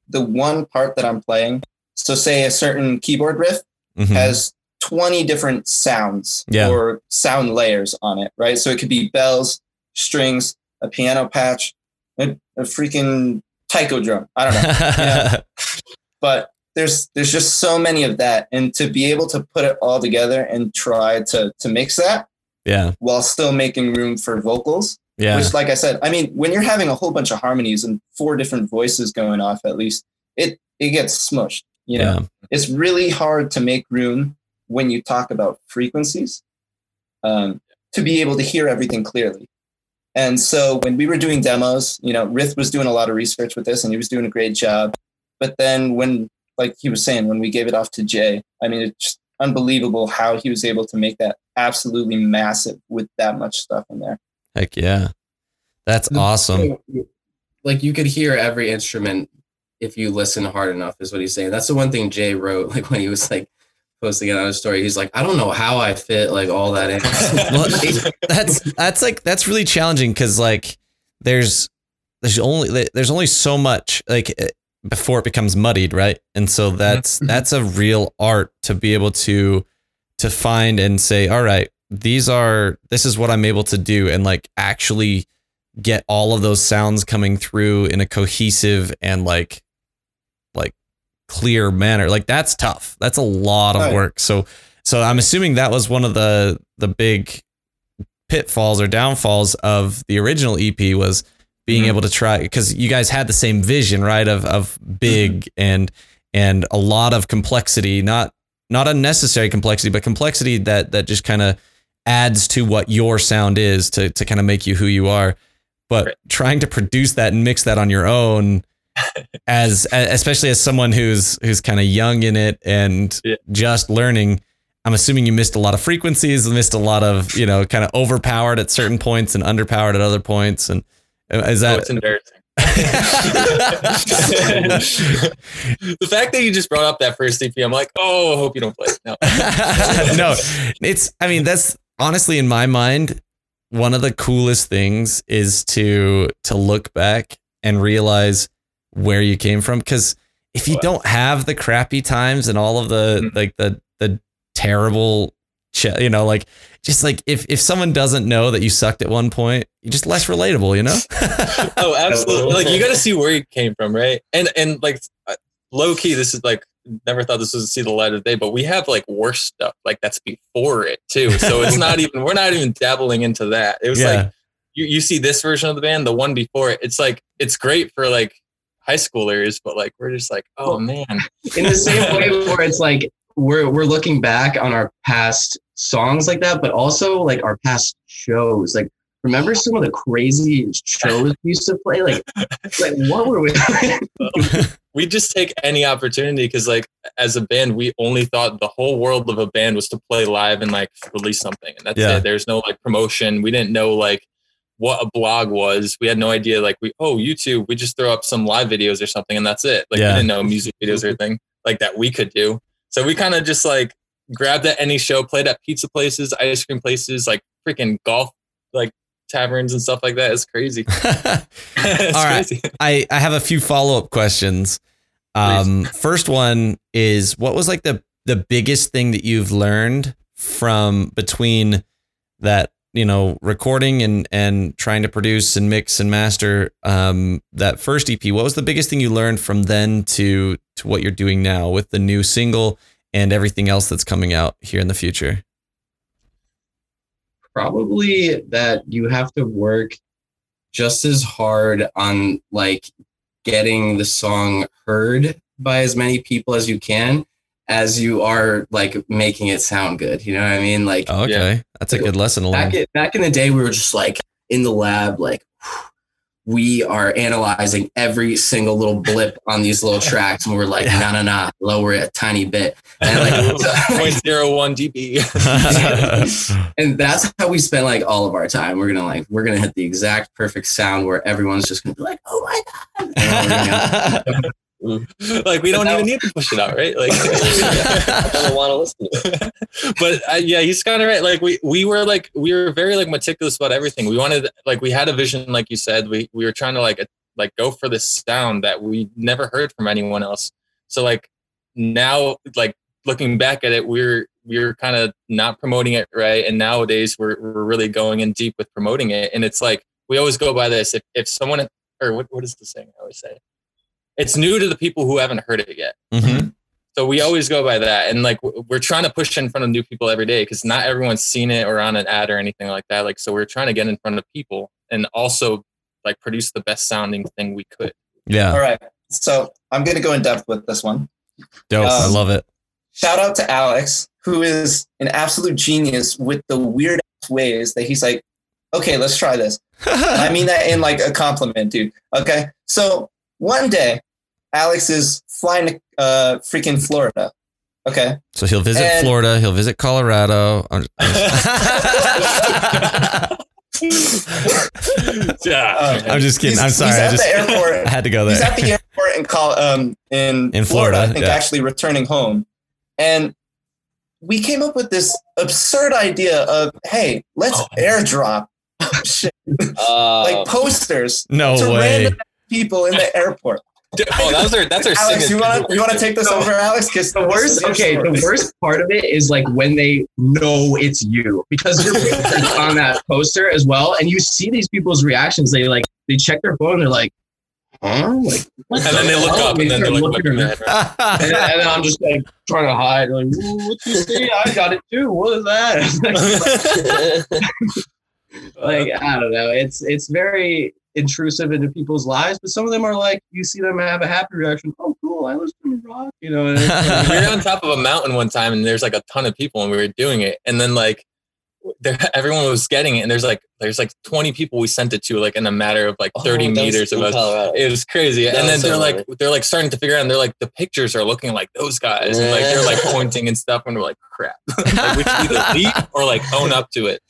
the one part that I'm playing, so say a certain keyboard riff Mhm. has 20 different sounds Yeah. or sound layers on it, right? So it could be bells, strings, a piano patch, a, a freaking taiko drum. I don't know. Yeah. but there's there's just so many of that and to be able to put it all together and try to to mix that yeah, while still making room for vocals. yeah, Which, like I said, I mean, when you're having a whole bunch of harmonies and four different voices going off, at least it it gets smushed. You know, yeah, it's really hard to make room when you talk about frequencies um, to be able to hear everything clearly. And so when we were doing demos, you know, Rith was doing a lot of research with this and he was doing a great job. But then when, like he was saying, when we gave it off to Jay, I mean, it's just unbelievable how he was able to make that absolutely massive with that much stuff in there. heck yeah, that's awesome. Like you could hear every instrument if you listen hard enough, is what he's saying. That's the one thing Jay wrote, like when he was like posting it on his story. He's like, I don't know how I fit like all that in. Well, that's that's like that's really challenging because like there's there's only there's only so much like eh, before it becomes muddied right and so that's that's a real art to be able to to find and say all right these are this is what i'm able to do and like actually get all of those sounds coming through in a cohesive and like like clear manner like that's tough that's a lot of work so so i'm assuming that was one of the the big pitfalls or downfalls of the original ep was being Mhm. able to try because you guys had the same vision, right? Of of big and and a lot of complexity, not not unnecessary complexity, but complexity that that just kind of adds to what your sound is to to kind of make you who you are. But Right. trying to produce that and mix that on your own as especially as someone who's who's kind of young in it and Yeah. just learning i'm assuming you missed a lot of frequencies missed a lot of you know kind of overpowered at certain points and underpowered at other points and uh, is Oh, that it's embarrassing. the fact that you just brought up that first EP, I'm like, oh, I hope you don't play. it. No. no, it's. I mean, that's honestly in my mind one of the coolest things is to to look back and realize where you came from. Because if you don't have the crappy times and all of the Mhm. like the the terrible, ch- you know, like just like if if someone doesn't know that you sucked at one point, you're just less relatable. You know. oh, absolutely. Like you got to see where you came from, right? And and like uh, low key, this is like never thought this would see the light of day, but we have like worse stuff like that's before it too. So it's not even we're not even dabbling into that. It was Yeah. like you you see this version of the band, the one before it. It's like it's great for like high schoolers, but like we're just like, oh man, in the same way where it's like we're we're looking back on our past songs like that, but also like our past shows. Like remember some of the crazy shows we used to play? Like like what were we we just take any opportunity because like as a band we only thought the whole world of a band was to play live and like release something and that's Yeah. it there's no like promotion we didn't know like what a blog was we had no idea like we oh youtube we just throw up some live videos or something and that's it like Yeah. we didn't know music videos or anything like that we could do so we kind of just like grabbed at any show played at pizza places ice cream places like freaking golf like taverns and stuff like that it's crazy it's All right. crazy I, I have a few follow up questions. Um, first one is what was like the the biggest thing that you've learned from between that you know recording and and trying to produce and mix and master um, that first EP? What was the biggest thing you learned from then to to what you're doing now with the new single and everything else that's coming out here in the future? probably that you have to work just as hard on like getting the song heard by as many people as you can as you are like making it sound good. You know what I mean? Like Oh, okay, that's a good lesson to learn. back, in, back in the day, we were just like in the lab, like we are analyzing every single little blip on these little tracks, and we're like, no, no, no, lower it a tiny bit. And, like, Point zero one dB. and that's how we spend like all of our time. We're gonna like we're gonna hit the exact perfect sound where everyone's just gonna be like, oh my god. And then we're gonna- like we don't even need to push it out, right? Like, I don't want to listen to but uh, yeah, he's kind of right. Like we we were like we were very like meticulous about everything. We wanted like we had a vision, like you said. We we were trying to like like go for this sound that we never heard from anyone else. So like now, like looking back at it, we're we're kind of not promoting it right, and nowadays we're we're really going in deep with promoting it. And it's like we always go by this: if if someone or what what is the saying I always say? It's new to the people who haven't heard it yet. Mhm. So we always go by that, and like we're trying to push in front of new people every day because not everyone's seen it or on an ad or anything like that. Like so, we're trying to get in front of people and also like produce the best sounding thing we could. Yeah, All right. So I'm going to go in depth with this one. dope. I Um, love it. Shout out to Alex, who is an absolute genius with the weird ways that he's like, okay, let's try this. I mean that in like a compliment, dude. Okay. So one day, Alex is flying to uh, freaking Florida. Okay. So he'll visit And- Florida. He'll visit Colorado. I'm- yeah, Uh, I'm just kidding. He's- I'm sorry. He's I just the airport. I had to go He's there. at the airport in call um in, In Florida, Florida, I think yeah. actually returning home. And we came up with this absurd idea of hey, let's Oh. airdrop shit, Uh, like posters No to way. random people in the airport. Dude, oh, that was our that's our Alex, you want to you want to take this over, Alex? Because the worst okay, the worst part of it is like when they know it's you because you're on that poster as well, and you see these people's reactions. They like they check their phone, they're like, huh? Like, what and then they look up and then they're like, looking looking at it, and, and then I'm just like trying to hide, like, "Ooh, what you see? I got it too. What is that? like I don't know. It's it's very intrusive into people's lives, but some of them are like you see them have a happy reaction. Oh, cool! I listen to rock, you know. and we were on top of a mountain one time and there's like a ton of people and we were doing it and then like there, everyone was getting it and there's like there's like 20 people we sent it to like in a matter of like 30 Oh, meters of us Colorado. it was crazy That and then so they're like they're like starting to figure out and they're like the pictures are looking like those guys and like they're like pointing and stuff and we're like crap like, we should either leave or like own up to it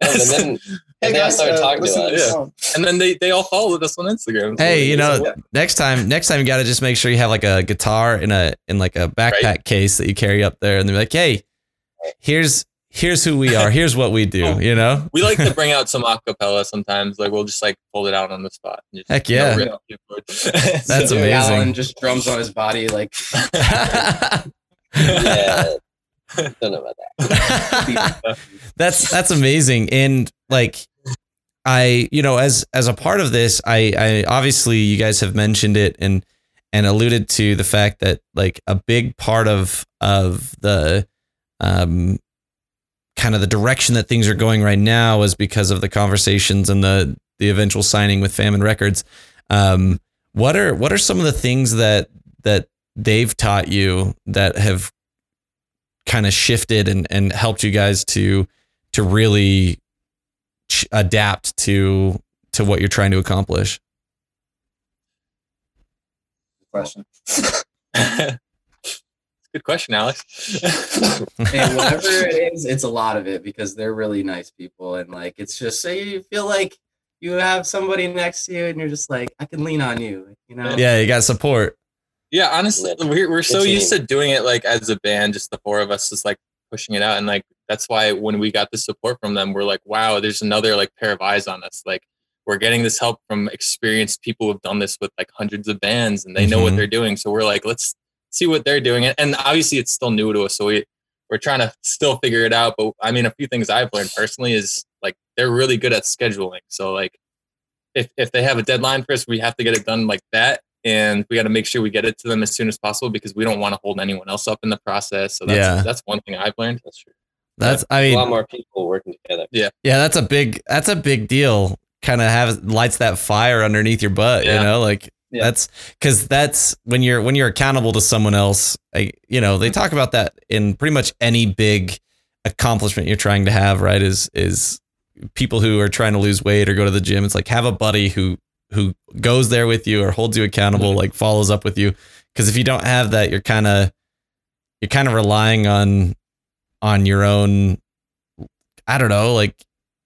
Oh, and then, and then I started uh, talking to us. this Yeah. and then they they all followed us on instagram So Hey, you know, like, next time, next time you got to just make sure you have like a guitar in a in like a backpack case that you carry up there, and they're like, "Hey, here's here's who we are. Here's what we do." You know? we like to bring out some acapella sometimes like we'll just like pull it out on the spot and just, Heck you know, yeah. That's Joey amazing. Allen just drums on his body like Yeah. Don't know about that. that's that's amazing and like i you know as as a part of this i i obviously you guys have mentioned it and and alluded to the fact that like a big part of of the um kind of the direction that things are going right now is because of the conversations and the the eventual signing with Famined Records um what are what are some of the things that that they've taught you that have kind of shifted and and helped you guys to to really ch- adapt to to what you're trying to accomplish Good Question. Good question, Alex. and whatever it is, it's a lot of it because they're really nice people, and like it's just so you feel like you have somebody next to you, and you're just like, I can lean on you, you know. yeah you got support yeah, honestly, we're we're so It's used to doing it like as a band, just the four of us, just like pushing it out, and like that's why when we got the support from them, we're like, wow, there's another like pair of eyes on us. Like we're getting this help from experienced people who've done this with like hundreds of bands, and they know what Mhm. they're doing. So we're like, let's see what they're doing, and, and obviously it's still new to us, so we we're trying to still figure it out. But I mean, a few things I've learned personally is like they're really good at scheduling. So like if if they have a deadline for us, we have to get it done like that. And we got to make sure we get it to them as soon as possible because we don't want to hold anyone else up in the process. So that's Yeah. that's one thing I've learned. That's true. that's i A lot more people working together. yeah Yeah, that's a big that's a big deal kind of have lights that fire underneath your butt you know like Yeah. that's because that's when you're when you're accountable to someone else I, you know they mm-hmm. talk about that in pretty much any big accomplishment you're trying to have right is is people who are trying to lose weight or go to the gym it's like have a buddy who who goes there with you or holds you accountable like follows up with you. Because if you don't have that you're kind of you're kind of relying on on your own i don't know like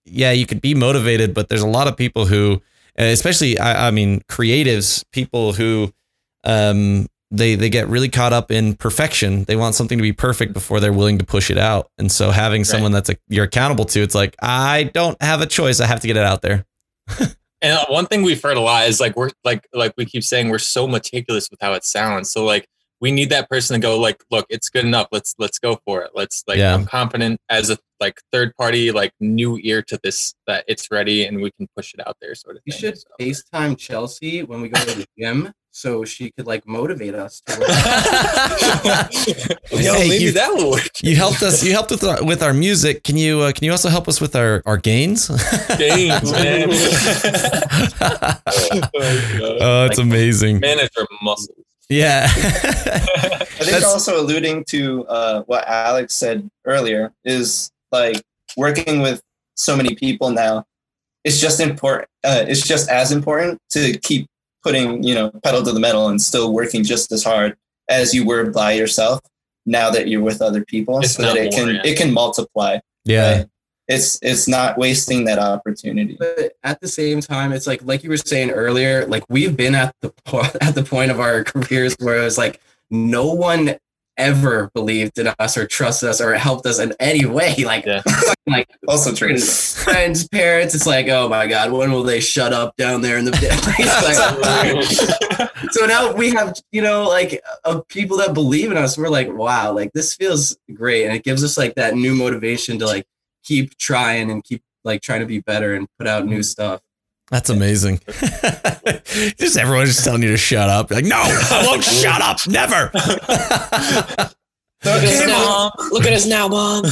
yeah you could be motivated but there's a lot of people who especially I, I mean creatives people who um they they get really caught up in perfection. They want something to be perfect before they're willing to push it out. And so having someone that's a, you're accountable to it's like i don't have a choice. I have to get it out there And uh, one thing we've heard a lot is like we're like like we keep saying we're so meticulous with how it sounds. So like we need that person to go like, look, it's good enough. Let's let's go for it. Let's like Yeah. I'm confident as a like third party like new ear to this that it's ready and we can push it out there sort of You thing. should So- FaceTime Chelsea when we go to the gym so she could like motivate us to work. Yo, Hey, maybe you- that will work. you helped us you helped with our, with our music can you uh, can you also help us with our our gains Gains, man. oh it's amazing Manage your muscles. yeah I think That's- also alluding to uh, what Alex said earlier is like working with so many people now. It's just important. Uh, it's just as important to keep putting you know pedal to the metal and still working just as hard as you were by yourself. Now that you're with other people, It's so that it can it can multiply. yeah right? It's it's not wasting that opportunity. but at the same time, it's like like you were saying earlier, like we've been at the po- at the point of our careers where it was like no one ever believed in us or trusted us or helped us in any way. Like Yeah. like Also true. friends, parents, it's like, oh my god, when will they shut up down there in the It's like- so now we have you know like uh, people that believe in us we're like wow like this feels great and it gives us like that new motivation to like keep trying and keep like trying to be better and put out new stuff That's amazing. just everyone just telling you to shut up. Like, no, I won't shut up. Never. So, Look at us okay, now. Look at us now, mom.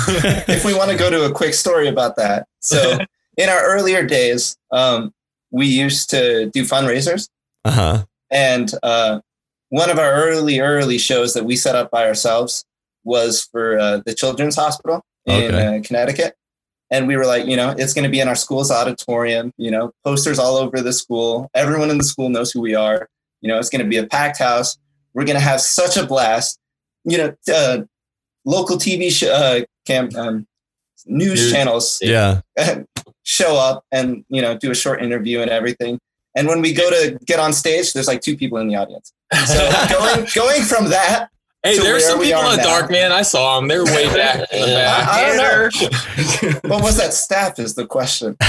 if we want to go to a quick story about that. So in our earlier days, um, we used to do fundraisers, Uh huh. and uh, one of our early early shows that we set up by ourselves was for uh, the Children's Hospital in Okay. uh, Connecticut. And we were like, you know, it's going to be in our school's auditorium. You know, posters all over the school. Everyone in the school knows who we are. You know, it's going to be a packed house. We're going to have such a blast. You know, uh, local TV sh- uh, cam- um, news News. channels Yeah. show up and you know do a short interview and everything. And when we go to get on stage, there's like two people in the audience. So going going from that, hey, to there's where some we people in the now. dark, man. I saw them. They're way back in the back. I, I don't know. what was that staff? Is the question.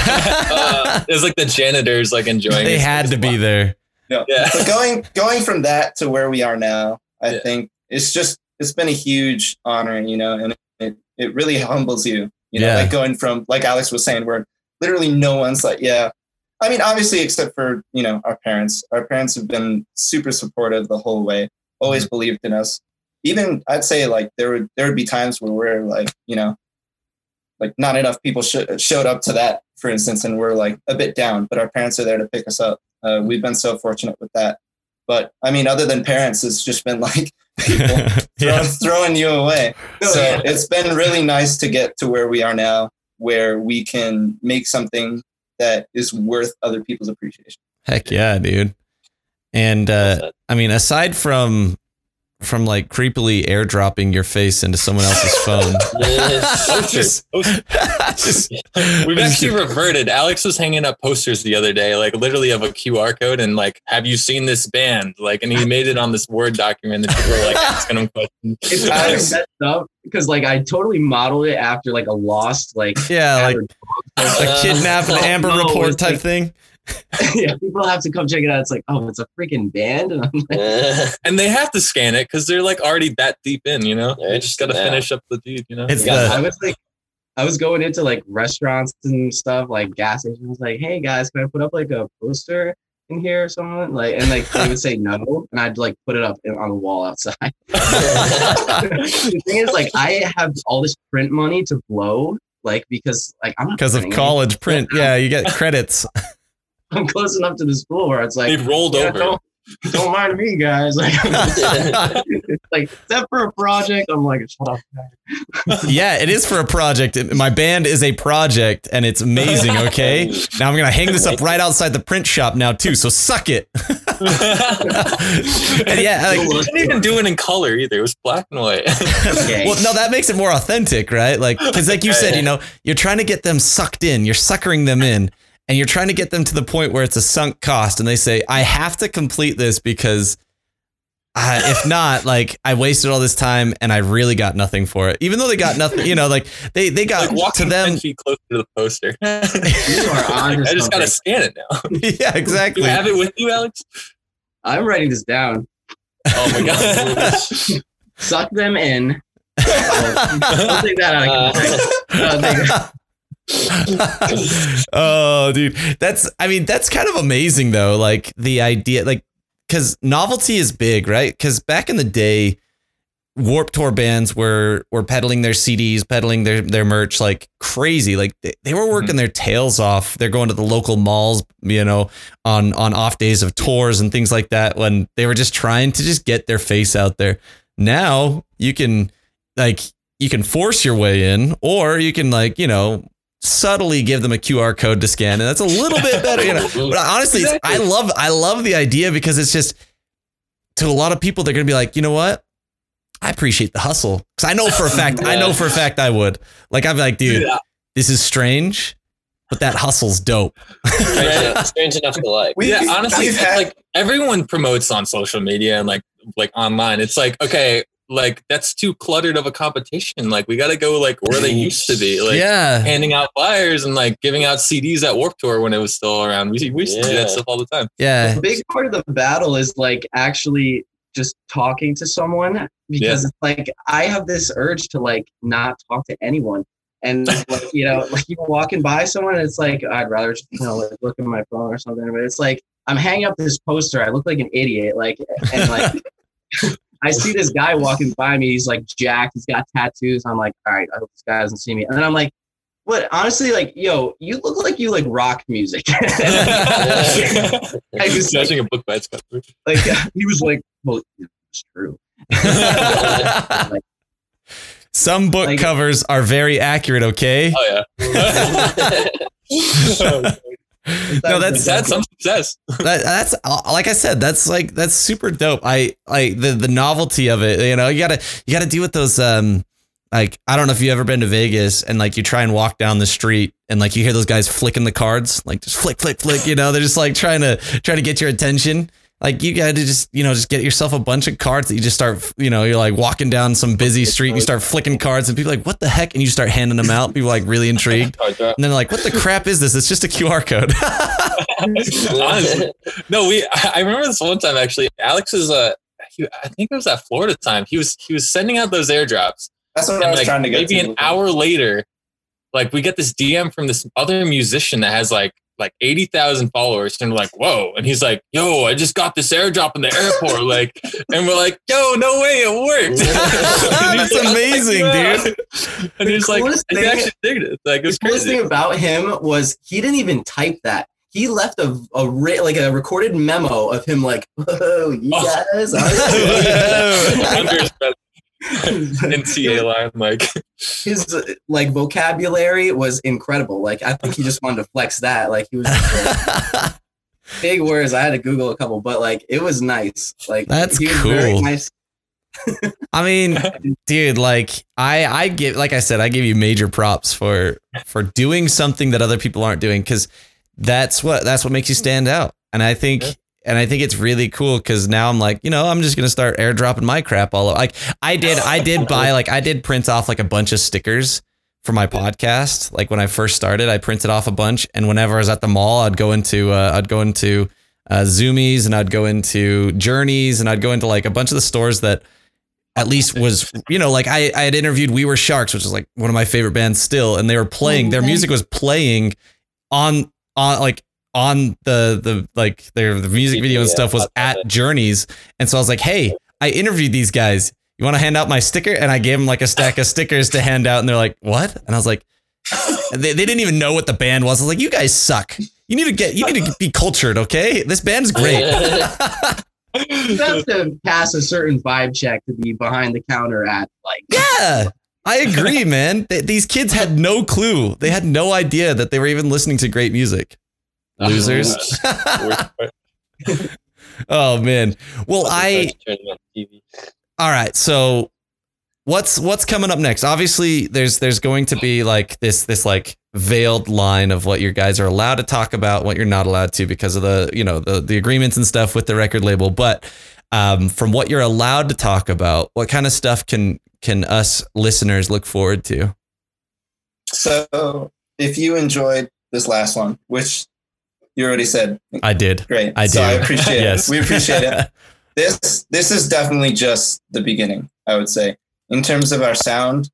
Uh, it's like the janitors like enjoying. they had to be there. No. Yeah. But going going from that to where we are now, I Yeah. think it's just it's been a huge honor, you know, and it, it really humbles you. You know, Yeah. like going from like Alex was saying, where literally no one's like, yeah. I mean, obviously, except for you know our parents. Our parents have been super supportive the whole way. Always believed in us. Even I'd say like there would there would be times where we're like you know, like not enough people sh- showed up to that, for instance, and we're like a bit down. But our parents are there to pick us up. Uh, we've been so fortunate with that. But I mean, other than parents, it's just been like people throwing, yeah. throwing you away. So yeah. it's been really nice to get to where we are now, where we can make something that is worth other people's appreciation. Heck yeah, dude. And uh, I mean, aside from from like creepily airdropping your face into someone else's phone, just, just We've actually reverted. Alex was hanging up posters the other day, like literally of a QR code and like, have you seen this band? Like, and he made it on this Word document and people were like asking him questions. It's kind of messed up because like I totally modeled it after like a lost like yeah, like like a kidnap and Oh, Amber no, report type like- thing. yeah, people have to come check it out. It's like, oh, it's a freaking band, and I'm like, And they have to scan it because they're like already that deep in, you know? They just got to Yeah. finish up the deed, you know? It's Yeah. the I was like, I was going into like restaurants and stuff, like gas stations. Like, hey guys, can I put up like a poster in here or something? Like, and like they would say no, and I'd like put it up in, on the wall outside. the thing is, like, I have all this print money to blow, like because like I'm not because of printing college print. Yeah, you get credits. Anything. I'm close enough to the school where it's like They've rolled yeah, over. Don't, don't mind me, guys. Like, like except for a project, I'm like, shut up. yeah, it is for a project. My band is a project, and it's amazing. Okay, now I'm gonna hang this up right outside the print shop now too. So suck it. and yeah, like, They didn't even do it in color either. It was black and white. Okay. well, no, that makes it more authentic, right? Like, because like you said, you know, you're trying to get them sucked in, you're suckering them in, and you're trying to get them to the point where it's a sunk cost, and they say, "I have to complete this because." Uh, if not, like I wasted all this time and I really got nothing for it. Even though they got nothing, you know, like they they got like to them. feet closer to the poster. You are on I just got to scan it now. yeah, Do exactly. you have it with you, Alex? I'm writing this down. Oh my god. Suck them in. Don't take that out of. Uh, oh, dude, that's I mean that's kind of amazing though. Like the idea, like because novelty is big, right? Because back in the day, Warped Tour bands were were peddling their CDs, peddling their their merch like crazy. Like they, they were working mm-hmm. their tails off. They're going to the local malls, you know, on on off days of tours and things like that. When they were just trying to just get their face out there. Now you can like you can force your way in, or you can like you know subtly give them a QR code to scan, and that's a little bit better. You know, but honestly, it's- I love I love the idea because it's just to a lot of people they're gonna be like, you know what? I appreciate the hustle because I know for a fact I know for a fact I would. Like I'm like, dude, Yeah. this is strange, but that hustle's dope. strange, strange enough to like. We, yeah, honestly, had, like everyone promotes on social media and like like online. It's like okay, like that's too cluttered of a competition. Like we got to go like where they used to be, like yeah, handing out flyers and like giving out CDs at Warped Tour when it was still around. We we used to do that stuff all the time. yeah, A big part of the battle is like actually just talking to someone because it's like I have this urge to like not talk to anyone. And like, you know, like you walking by someone, and it's like I'd rather just, you know like look at my phone or something. But it's like I'm hanging up this poster. I look like an idiot. Like and like I see this guy walking by me. He's like jacked. He's got tattoos. I'm like, all right, I hope this guy doesn't see me. And then I'm like, But honestly, like, yo, you look like you like rock music. I was Judging a book by its cover. like, he was like, well, it's true. Some book Like- covers are very accurate, okay? Oh yeah. Oh, No, that's- that's some success. that, that's uh, like I said, that's like that's super dope. I like the the novelty of it. You know, you gotta you gotta do with those. Um, like I don't know if you have ever been to Vegas and like you try and walk down the street and like you hear those guys flicking the cards, like just flick, flick, flick. You know, they're just like trying to try to get your attention. Like you got to just you know just get yourself a bunch of cards that you just start you know you're like walking down some busy street and you start flicking cards and people are like what the heck and you start handing them out. People are like really intrigued Card drop. and then like what the crap is this? It's just a QR code. Honestly. No, we. I I remember this one time actually. Alex is uh, he, I think it was at Florida time. He was he was sending out those airdrops, That's what I was like trying to get maybe to. an hour later, like we get this DM from this other musician that has like like eighty thousand followers, and we're like, whoa! And he's like, yo, I just got this airdrop in the airport, like, and we're like, yo, no way, it worked. And he's That's like, amazing, "Yeah." dude. And he's like, coolest he thing- actually did it. Like it The coolest crazy. thing about him was he didn't even type that. He left a, a re- like a recorded memo of him like, "Whoa, you Oh. guys Under NCA line, like his like vocabulary was incredible. Like I think he just wanted to flex that. Like he was like, big words. I had to Google a couple, but like it was nice. Like That's he was very cool. nice. I mean, dude, like I I give like I said, I give you major props for for doing something that other people aren't doing because that's what that's what makes you stand out. And I think Yeah. And I think it's really cool because now I'm like, you know, I'm just gonna start airdropping my crap all over. Like I did, I did buy like I did print off like a bunch of stickers for my podcast. Like when I first started, I printed off a bunch, and whenever I was at the mall, I'd go into uh, I'd go into uh, Zumiez and I'd go into Journeys and I'd go into like a bunch of the stores that at least was you know like I, I had interviewed We Were Sharks, which is like one of my favorite bands still, and they were playing their music was playing on on like on the the like their the music video and Yeah, stuff was at it. Journeys, and so I was like, hey, I interviewed these guys. You want to hand out my sticker? And I gave them like a stack of stickers to hand out, and they're like, what? And I was like, they, they didn't even know what the band was. I was like, you guys suck. You need to get you need to be cultured, okay? This band's great. You have to pass a certain vibe check to be behind the counter at like Yeah, I agree, man. These kids had no clue. They had no idea that they were even listening to great music. Losers. oh man. Well, I Turn it on TV. all right. So what's what's coming up next? Obviously, there's there's going to be like this this like veiled line of what your guys are allowed to talk about, what you're not allowed to because of the you know the the agreements and stuff with the record label. But um, from what you're allowed to talk about, what kind of stuff can can us listeners look forward to? So if you enjoyed this last one, which you already said, I did. great. I So do. I appreciate Yes. it. We appreciate it. This this is definitely just the beginning, I would say, in terms of our sound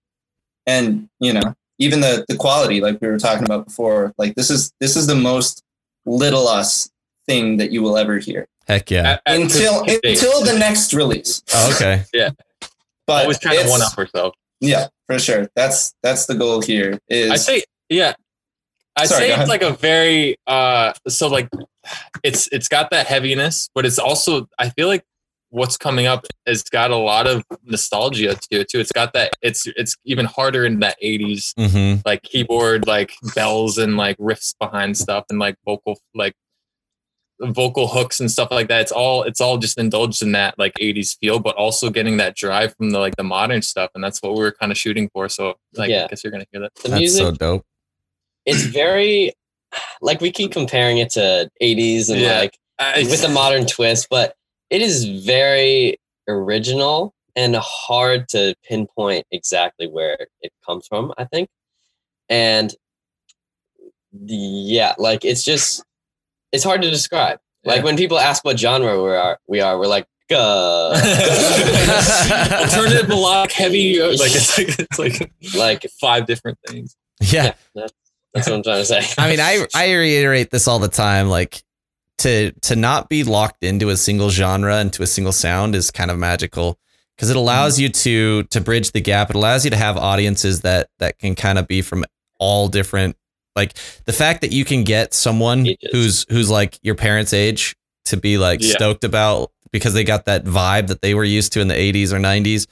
and you know, even the the quality, like we were talking about before. Like this is this is the most little us thing that you will ever hear Heck yeah. At- at until this until the next release. Oh, okay. Yeah. But always trying to one up herself. Yeah, for sure. That's that's the goal here. Is I say, yeah. I Sorry, say it's like a very uh so like it's it's got that heaviness, but it's also I feel like what's coming up has got a lot of nostalgia to it too. It's got that it's it's even harder in that 80s Mm-hmm. like keyboard like bells and like riffs behind stuff and like vocal like vocal hooks and stuff like that. It's all it's all just indulged in that like 80s feel, but also getting that drive from the like the modern stuff. And that's what we were kind of shooting for. So like Yeah. I guess you're gonna hear that. The That's music, so dope. It's very like we keep comparing it to 80s and Yeah. like I- with a modern twist, but it is very original and hard to pinpoint exactly where it comes from, I think. And the, yeah, like it's just it's hard to describe. Like when people ask what genre we are, we are, we're like, uh, alternative melodic heavy like it's like it's like like five different things Yeah. That's what I'm trying to say. I mean, I I reiterate this all the time. Like to to not be locked into a single genre and to a single sound is kind of magical because it allows you to to bridge the gap. It allows you to have audiences that that can kind of be from all different. Like the fact that you can get someone Ages. who's who's like your parents' age to be like Yeah. stoked about because they got that vibe that they were used to in the 80s or 90s,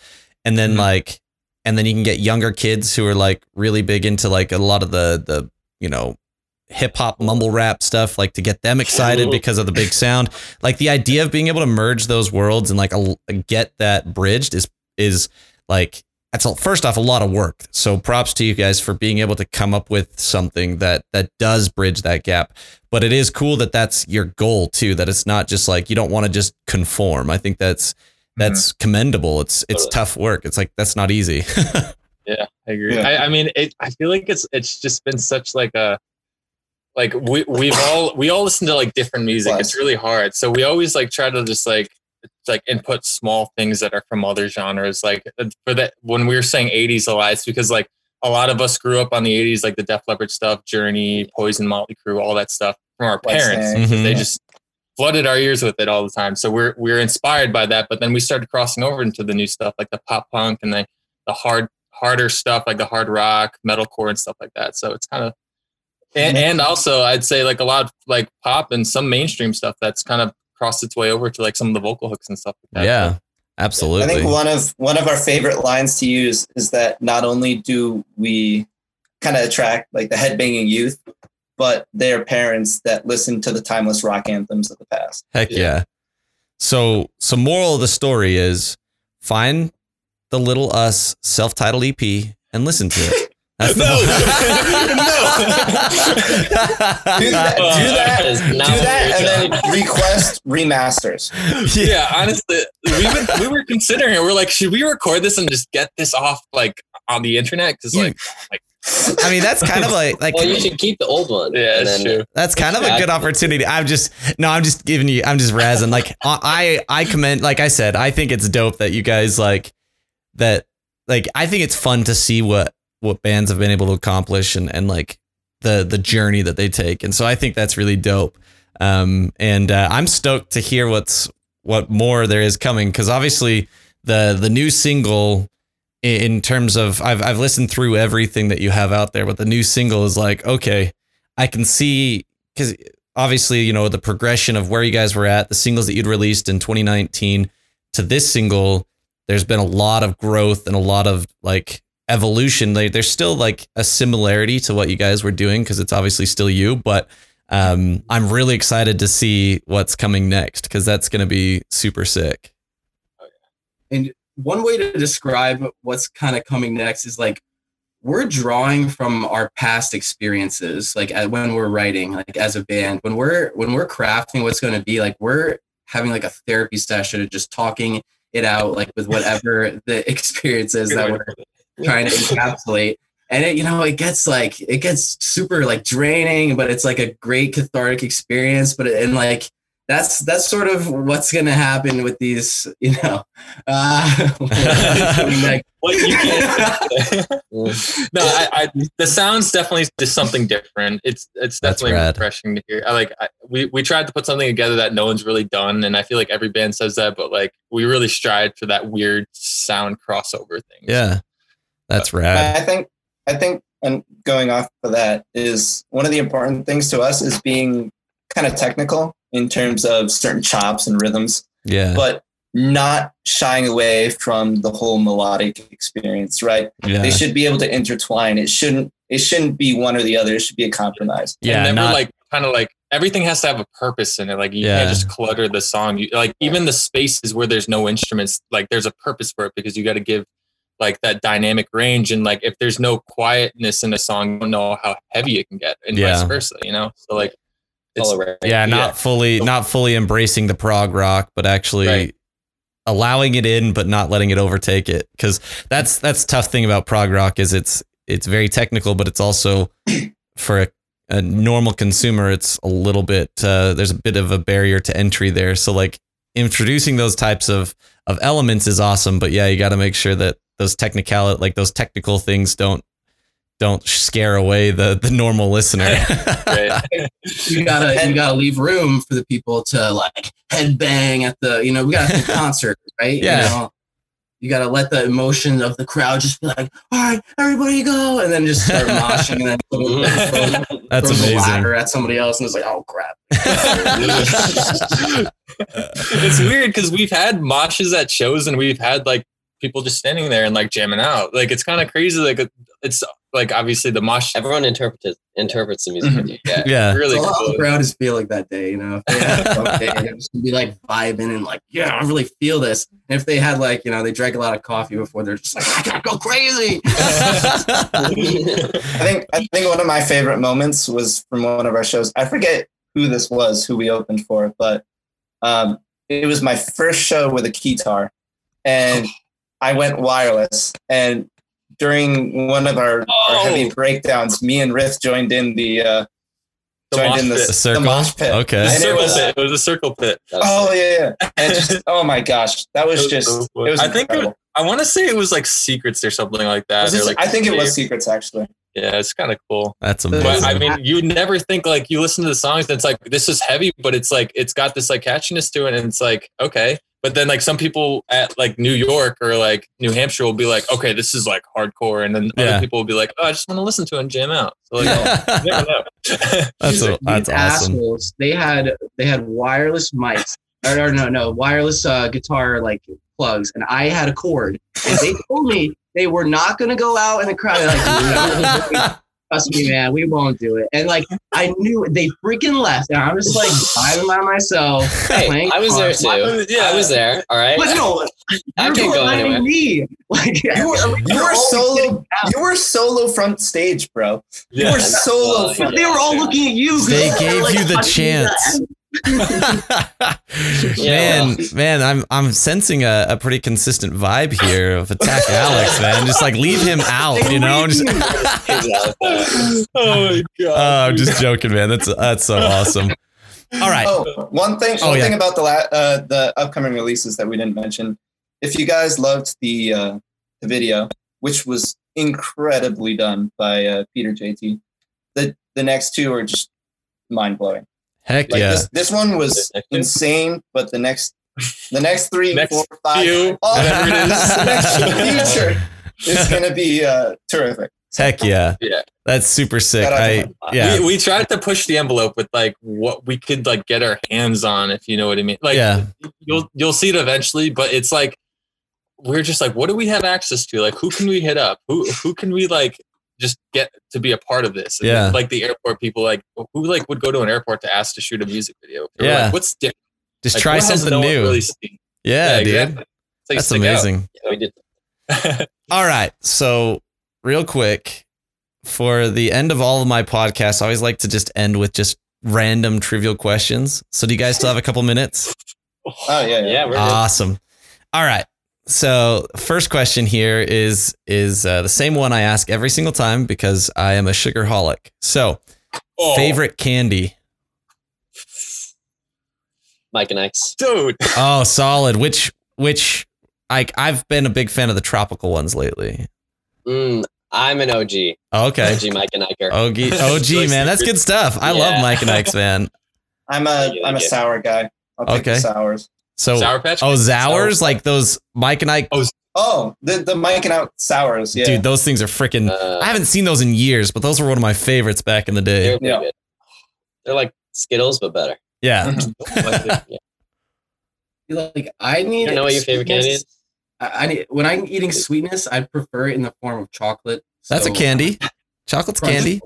and then Mhm. like, and then you can get younger kids who are like really big into like a lot of the the you know hip hop mumble rap stuff like to get them excited because of the big sound. Like the idea of being able to merge those worlds and like a, get that bridged is is like that's a, first off a lot of work. So props to you guys for being able to come up with something that that does bridge that gap. But it is cool that that's your goal too that it's not just like you don't want to just conform. I think that's that's commendable it's it's Totally. tough work it's like that's not easy Yeah, I agree. Yeah. I, I mean, it, I feel like it's it's just been such like a like we we've all we all listen to like different music. Plus. It's really hard, so we always like try to just like like input small things that are from other genres. Like uh, for that when we were saying '80s a lot, it's because like a lot of us grew up on the '80s, like the Def Leppard stuff, Journey, Poison, Motley Crue, all that stuff from our parents. Snake. because They just flooded our ears with it all the time. So we're we're inspired by that. But then we started crossing over into the new stuff, like the pop punk and the the hard harder stuff, like the hard rock, metalcore, and stuff like that. So it's kind of and, and also I'd say like a lot of like pop and some mainstream stuff that's kind of crossed its way over to like some of the vocal hooks and stuff like that. yeah absolutely I think one of one of our favorite lines to use is that not only do we kind of attract like the headbanging youth, but their parents that listen to the timeless rock anthems of the past. Heck yeah. Yeah. So, so moral of the story is find the Little Us self-titled EP and listen to it. That's the No. Do that, do that, is do that, and then request remasters. yeah, honestly, we were, we were considering it. We're like, should we record this and just get this off like on the internet? Because You- like, I mean, that's kind of like like Well, you should keep the old one. yeah, and it's then- true. that's kind of a good opportunity. I'm just no, I'm just giving you. I'm just razzing. Like I I commend. Like I said, I think it's dope that you guys like that. Like I think it's fun to see what what bands have been able to accomplish and and like the the journey that they take. And so I think that's really dope. Um, and uh, I'm stoked to hear what's what more there is coming because obviously the the new single i- in terms of I've I've listened through everything that you have out there, but the new single is like okay, I can see because obviously you know the progression of where you guys were at, the singles that you'd released in 2019 to this single. There's been a lot of growth and a lot of like evolution. There's still like a similarity to what you guys were doing because it's obviously still you, but um, I'm really excited to see what's coming next because that's going to be super sick. And one way to describe what's kind of coming next is like we're drawing from our past experiences, like when we're writing, like as a band, when we're when we're crafting what's going to be, like we're having like a therapy session of just talking it out, like with whatever the experiences that we're trying to encapsulate. And it, you know, it gets like it gets super like draining, but it's like a great cathartic experience. But it, and like that's that's sort of what's gonna happen with these, you know. Uh, like, What you can't. Mm. no, I, I the sound's definitely just something different. It's it's That's definitely refreshing to hear. I like I, we we tried to put something together that no one's really done, and I feel like every band says that, but like we really strive for that weird sound crossover thing. Yeah, that's rad. I think I think and going off of that is one of the important things to us is being kind of technical in terms of certain chops and rhythms, Yeah, but not shying away from the whole melodic experience, right? yeah, They should be able to intertwine. It shouldn't it shouldn't be one or the other. It should be a compromise. and yeah. never Not, like kind of like everything has to have a purpose in it. Like you Yeah. can't just clutter the song. You like even the spaces where there's no instruments, like there's a purpose for it because you got to give like that dynamic range. And like if there's no quietness in a song, you don't know how heavy it can get, and Yeah. vice versa. You know, so like it's, yeah, not yeah. fully, not fully embracing the prog rock, but actually Right. allowing it in, but not letting it overtake it. Because that's that's the tough thing about prog rock is it's it's very technical, but it's also for a, a normal consumer, it's a little bit uh, there's a bit of a barrier to entry there. So like introducing those types of of elements is awesome, but yeah, you got to make sure that those technical like those technical things don't don't scare away the the normal listener. You gotta you gotta leave room for the people to like headbang at the you know we got a concert right Yeah. you know you gotta let the emotion of the crowd just be like, all right, everybody go, and then just start moshing, and then throw, That's throw the amazing. ladder at somebody else, and it's like, oh crap. it's weird because we've had moshes at shows and we've had like people just standing there and like jamming out. Like it's kind of crazy. Like it's like obviously the mosh. Everyone interprets interprets the music. with you. Yeah, Yeah. really so cool. the crowd is feeling that day, you know? If they had a fun day, they're just gonna be like vibing and like, yeah, I really feel this. And if they had like, you know, they drank a lot of coffee before, they're just like, I gotta go crazy. I think I think one of my favorite moments was from one of our shows. I forget who this was, who we opened for, but um, it was my first show with a keytar, and I went wireless. And during one of our, our heavy Oh. breakdowns, me and Rith joined in the uh, The joined mosh in the. The circle? mosh pit. Okay. The And it was- pit. It was a circle pit. Oh yeah, yeah. And just oh my gosh, that was It was just so it was I think it, incredible. I want to say it was like secrets or something like that. Was this- like I think it was secrets actually. Yeah, it's kind of cool. That's But amazing. I mean, you never think like you listen to the songs and it's like this is heavy, but it's like it's got this like catchiness to it, and it's like okay. But then like some people at like New York or like New Hampshire will be like, okay, this is like hardcore, and then Yeah. other people will be like, oh, I just want to listen to it and jam out. So like, you never know. that's a, These that's awesome. assholes, they had they had wireless mics. Or, or no, no, wireless uh, guitar like plugs, and I had a cord. And they told me they were not gonna go out in the crowd. Like, "No, trust me, man, we won't do it. And like I knew they freaking left, and I was like vibing by myself. Hey, I was there guitar. too. I was there. All right. But no, I you're can't go anywhere. Me. Like You were, you were solo. You were solo front stage, bro. You were solo Well, front. But they were all looking at you. They gave like, you the touching chance. Yeah. man, man, I'm I'm sensing a, a pretty consistent vibe here of attack Alex, man. Just like leave him out, you know. Just, oh my god! oh. I'm just joking, man. That's that's so awesome. All right. Oh, one thing. Oh, one yeah. thing about the la- uh, the upcoming releases that we didn't mention. If you guys loved the uh, the video, which was incredibly done by uh, Peter JT, the the next two are just mind blowing. Heck Like yeah. this this one was This next two? insane, but the next the next three, Next four, five, few, all it is. the next future is gonna be uh, terrific. Heck yeah. Yeah. That's super sick. Shout out I yeah. We, we tried to push the envelope with like what we could like get our hands on, if you know what I mean. Like Yeah. you'll you'll see it eventually, but it's like we're just like, what do we have access to? Like, who can we hit up? Who who can we like just get to be a part of this? And Yeah. then, like the airport people, like who like would go to an airport to ask to shoot a music video? Or, Yeah. Like, what's different? Just Like, try something no new. Really seen? yeah, dude. exactly. It's like That's amazing. Yeah, we did. All right. So, real quick, for the end of all of my podcasts, I always like to just end with just random trivial questions. So, do you guys still have a couple minutes? Oh yeah, yeah. Yeah, we're good. Awesome. All right. So, first question here is is uh, the same one I ask every single time because I am a sugarholic. So, Oh, favorite candy? Mike and X. dude. Oh, solid. Which which I I've been a big fan of the tropical ones lately. Mm, I'm an OG. Okay. OG Mike and Iker. OG, OG man, that's good stuff. I love Mike and Ike's, man. I'm a Yeah, I'm a yeah. sour guy. I'll pick Okay. the sours. So, Sour Patch. oh, Kids? Zours, like those Mike and I. Oh, oh the the Mike and out sours. Yeah. dude, those things are freaking. Uh, I haven't seen those in years, but those were one of my favorites back in the day. they're Yeah. good. They're like Skittles, but better. Yeah. Like I need. You know what your favorite candy is? I, I need when I'm eating sweetness, I prefer it in the form of chocolate. That's a candy. Chocolate's Crunch. candy.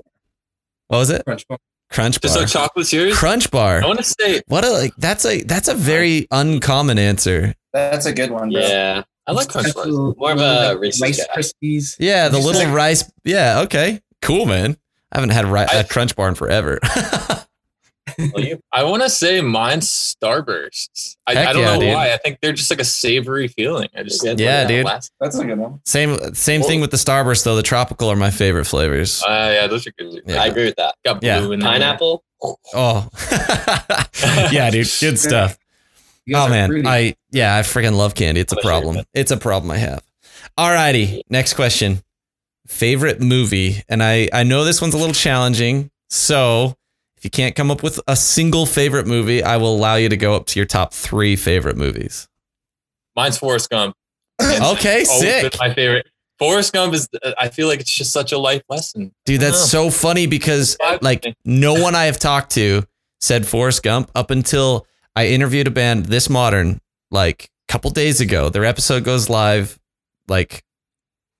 What was it? Crunch bar. Crunch Just bar. like chocolate's yours. Crunch bar. I want to say, What a like that's a that's a very uncommon answer. That's a good one, bro. Yeah. I like Crunch bars. More of a Rice guy. Krispies. Yeah, the little rice. Yeah, okay. Cool, man. I haven't had ri- I- a crunch bar in forever. Well, you, I want to say mine's Starbursts. I, I don't yeah, know dude. why. I think they're just like a savory feeling. I just Yeah, Yeah, dude. Last, That's a good one. same same thing with the Starburst though. The tropical are my favorite flavors. uh, yeah, those are good. Yeah. I agree with that. Got blue Yeah. in there. Pineapple. Oh, yeah, dude, good stuff. Oh man, fruity. I yeah, I freaking love candy. It's a What is your problem. It's a problem I have. Alrighty, next question. Favorite movie, and I I know this one's a little challenging. So if you can't come up with a single favorite movie, I will allow you to go up to your top three favorite movies. Mine's Forrest Gump. Okay, sick. My favorite. Forrest Gump is. Uh, I feel like it's just such a life lesson. Dude, that's so funny because like no one I have talked to said Forrest Gump up until I interviewed a band this modern like a couple days ago. Their episode goes live like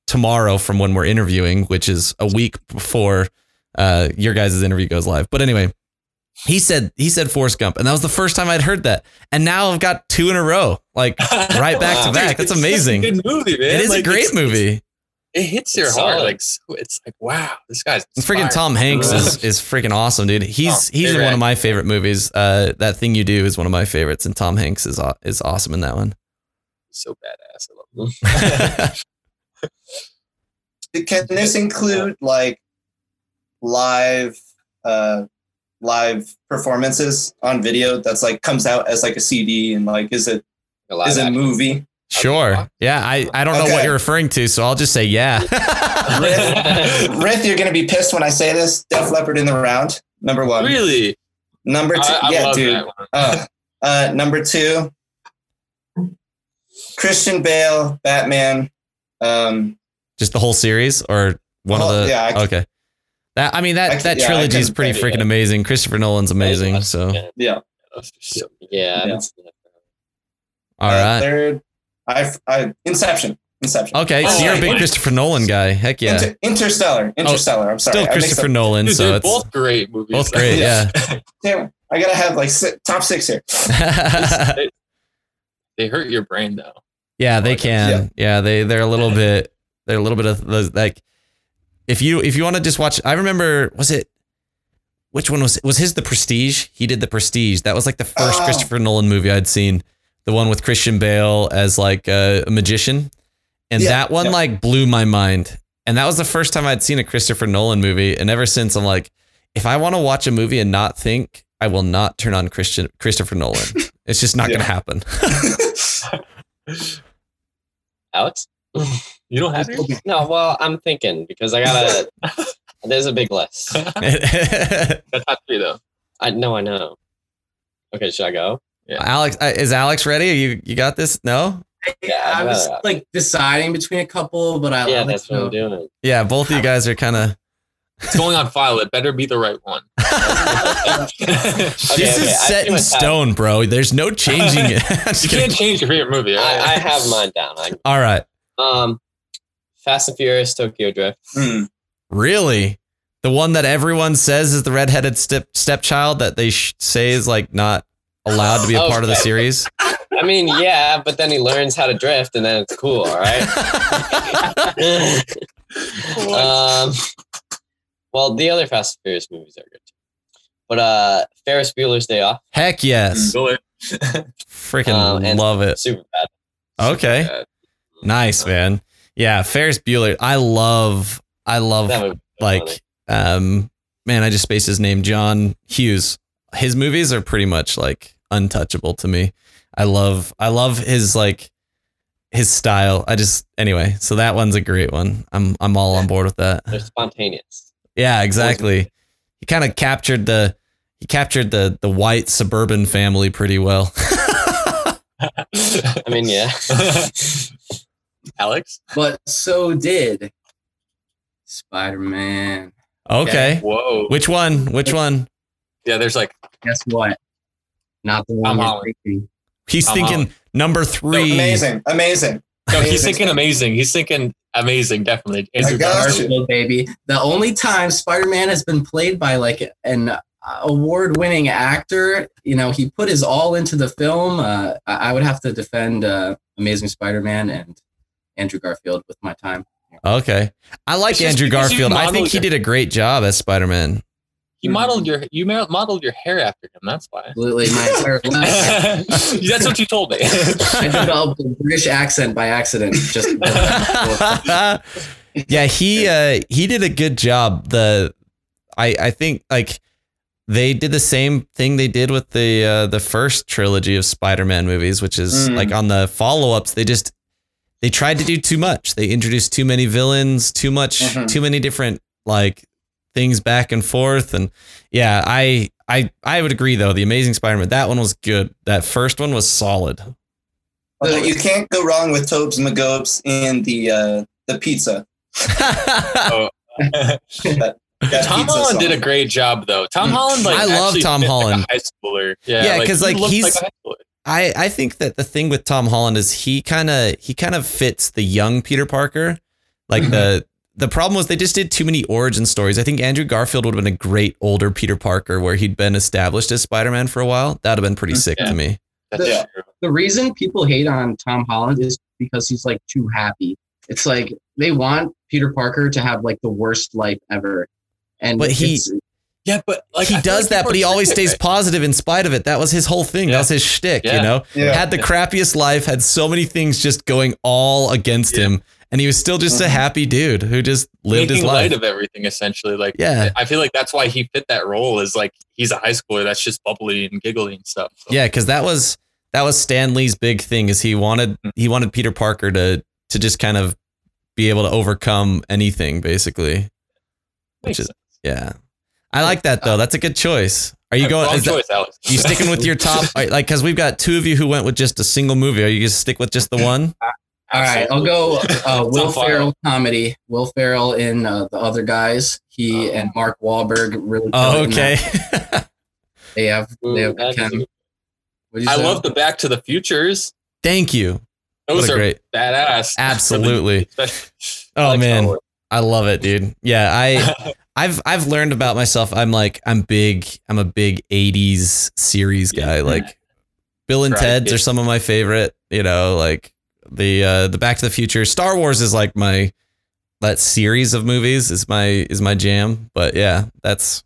tomorrow from when we're interviewing, which is a week before uh, your guys' interview goes live. But anyway, he said he said Forrest Gump, and that was the first time I'd heard that. And now I've got two in a row, like right back to Dude, back. That's it's a amazing. Good movie, man. It is a great it's- movie. It hits your It's heart. solid. Like so- it's like wow, this guy's And freaking. Tom Hanks is, is freaking awesome, dude. He's Oh, he's in one of my favorite movies. Uh, that thing you do is one of my favorites, and Tom Hanks is aw- is awesome in that one. so badass. I love him. Can this include like live uh live performances on video that's like comes out as like a CD and like is it A live is it a movie? sure, yeah. I I don't know what you're referring to, so I'll just say yeah. Rith, you're gonna be pissed when I say this. Def Leppard in the round, number one. really? Number two, I, I yeah, dude. Uh, uh, number two, Christian Bale, Batman. Um, just the whole series or one Oh, of the yeah, I- okay. That I mean that I- that yeah, trilogy is pretty freaking it. amazing. Christopher Nolan's amazing. Yeah. So Yeah. yeah. Those are so- Yeah. I haven't Yeah. seen that. all Uh. Third, I, I, Inception. Inception. Okay, so Oh, you're a big. Christopher Nolan guy. Heck yeah. Inter- Interstellar. Interstellar. I'm sorry. Still Christopher up- Nolan, Dude, so they're it's both great movies. both great. Yeah. Damn, I gotta have like si- top six here. they hurt your brain though. Yeah, they Yeah. can. Yeah, they they're a little bit they're a little bit of those like if you if you want to just watch I remember was it which one was was his The Prestige? He did The Prestige. That was like the first Oh. Christopher Nolan movie I'd seen. The one with Christian Bale as like a, a magician. And Yeah, that one yeah. like blew my mind. And that was the first time I'd seen a Christopher Nolan movie and ever since I'm like if I want to watch a movie and not think, I will not turn on Christian Christopher Nolan. it's just not Yeah. going to happen. Alex? You don't have to. No, well, I'm thinking because I gotta. there's a big list. That's not three though. I know, I know. Okay, should I go? Yeah. Alex, uh, is Alex ready? You you got this? No. Yeah, I was uh, like deciding between a couple, but I Yeah, that's to what I'm doing. Yeah, both of you guys are kind of. It's going on file. It better be the right one. this Okay, is okay, set in what's stone, bro. There's no changing it. You can't change your favorite movie. all I, I have mine down. I, All right, um, Fast and Furious, Tokyo Drift. Hmm. really, the one that everyone says is the redheaded step stepchild that they sh- say is like not allowed to be a part of the series. I mean, yeah, but then he learns how to drift, and then it's cool. All right. um, well, the other Fast and Furious movies are good, but uh, Ferris Bueller's Day Off, Heck yes, Do it. freaking Um, love it. super bad. Okay, Uh, nice man. Yeah, Ferris Bueller. I love. I love That was like funny. um man i just spaced his name john hughes his movies are pretty much like untouchable to me i love i love his like his style i just anyway so that one's a great one i'm i'm all on board with that they're spontaneous. yeah exactly he kind of captured the he captured the the white suburban family pretty well I mean, yeah. Alex. But so did Spider Man. okay Whoa. which one which one Yeah, there's like Guess what? Not the one Tom you're Holland. thinking. he's Tom thinking Holland. number three Amazing. Amazing. no. He's thinking amazing. He's thinking amazing. Definitely. Andrew got Garfield. you. Baby. The only time Spider Man has been played by like an award winning actor, you know, he put his all into the film. Uh, I I would have to defend uh, Amazing Spider Man and Andrew Garfield with my time. okay i like It's andrew because garfield i think he did a great job as spider-man You modeled your you modeled your hair after him. That's why. Absolutely, my entire life. That's what you told me. I developed a British accent by accident. Just yeah, he uh he did a good job. The I I think like they did the same thing they did with the uh the first trilogy of Spider-Man movies, which is Mm. like on the follow-ups they just they tried to do too much. They introduced too many villains, too much Mhm. too many different like things back and forth and yeah, I I I would agree though. The Amazing Spider-Man that one was good. That first one was solid. You can't go wrong with Tobes Magobes and the uh, the pizza. That Tom pizza Holland did a great job though. Tom Holland, like I love Tom fit like a Holland. high schooler. Yeah, Yeah, 'cause, he like, looked he's- a high schooler. I I think that the thing with Tom Holland is he kind of he kind of fits the young Peter Parker. Like mm-hmm. the the problem was they just did too many origin stories. I think Andrew Garfield would have been a great older Peter Parker where he'd been established as Spider-Man for a while. That'd have been pretty sick Yeah. to me. That's Yeah. the reason people hate on Tom Holland is because he's like too happy. It's like they want Peter Parker to have like the worst life ever. And But he- it's- Yeah, but like he I does like that, but he always stays it. positive in spite of it. That was his whole thing. Yeah. That was his shtick, you know? Yeah. Had the crappiest life, had so many things just going all against Yeah. him. And he was still just a Mhm. happy dude who just lived his life. light of everything essentially. Like Yeah. I feel like that's why he fit that role. Is like he's a high schooler that's just bubbly and giggly and stuff. So, Yeah, because that was that was Stan Lee's big thing is he wanted Mm. he wanted Peter Parker to to just kind of be able to overcome anything, basically. makes which is- sense. Yeah, I like that though. That's a good choice. Are you going? Wrong Is that, choice, Alex. you sticking with your top? are- Like, because we've got two of you who went with just a single movie. Are you just stick with just the one? all right, I'll go uh, Will on. Ferrell comedy. Will Ferrell in uh, the other guys. He Oh. and Mark Wahlberg really. Oh, kill it in okay. They have. They have what'd you I say? love the Back to the Futures. Thank you. Those What are great- badass. Absolutely. Oh Alex man, I love it, dude. Yeah, I I've I've learned about myself. I'm like I'm big. I'm a big '80s series guy. Yeah. Like Bill and Right, Ted's are some of my favorite. You know, like the uh, the Back to the Future. Star Wars is like my that series of movies is my is my jam. But yeah, that's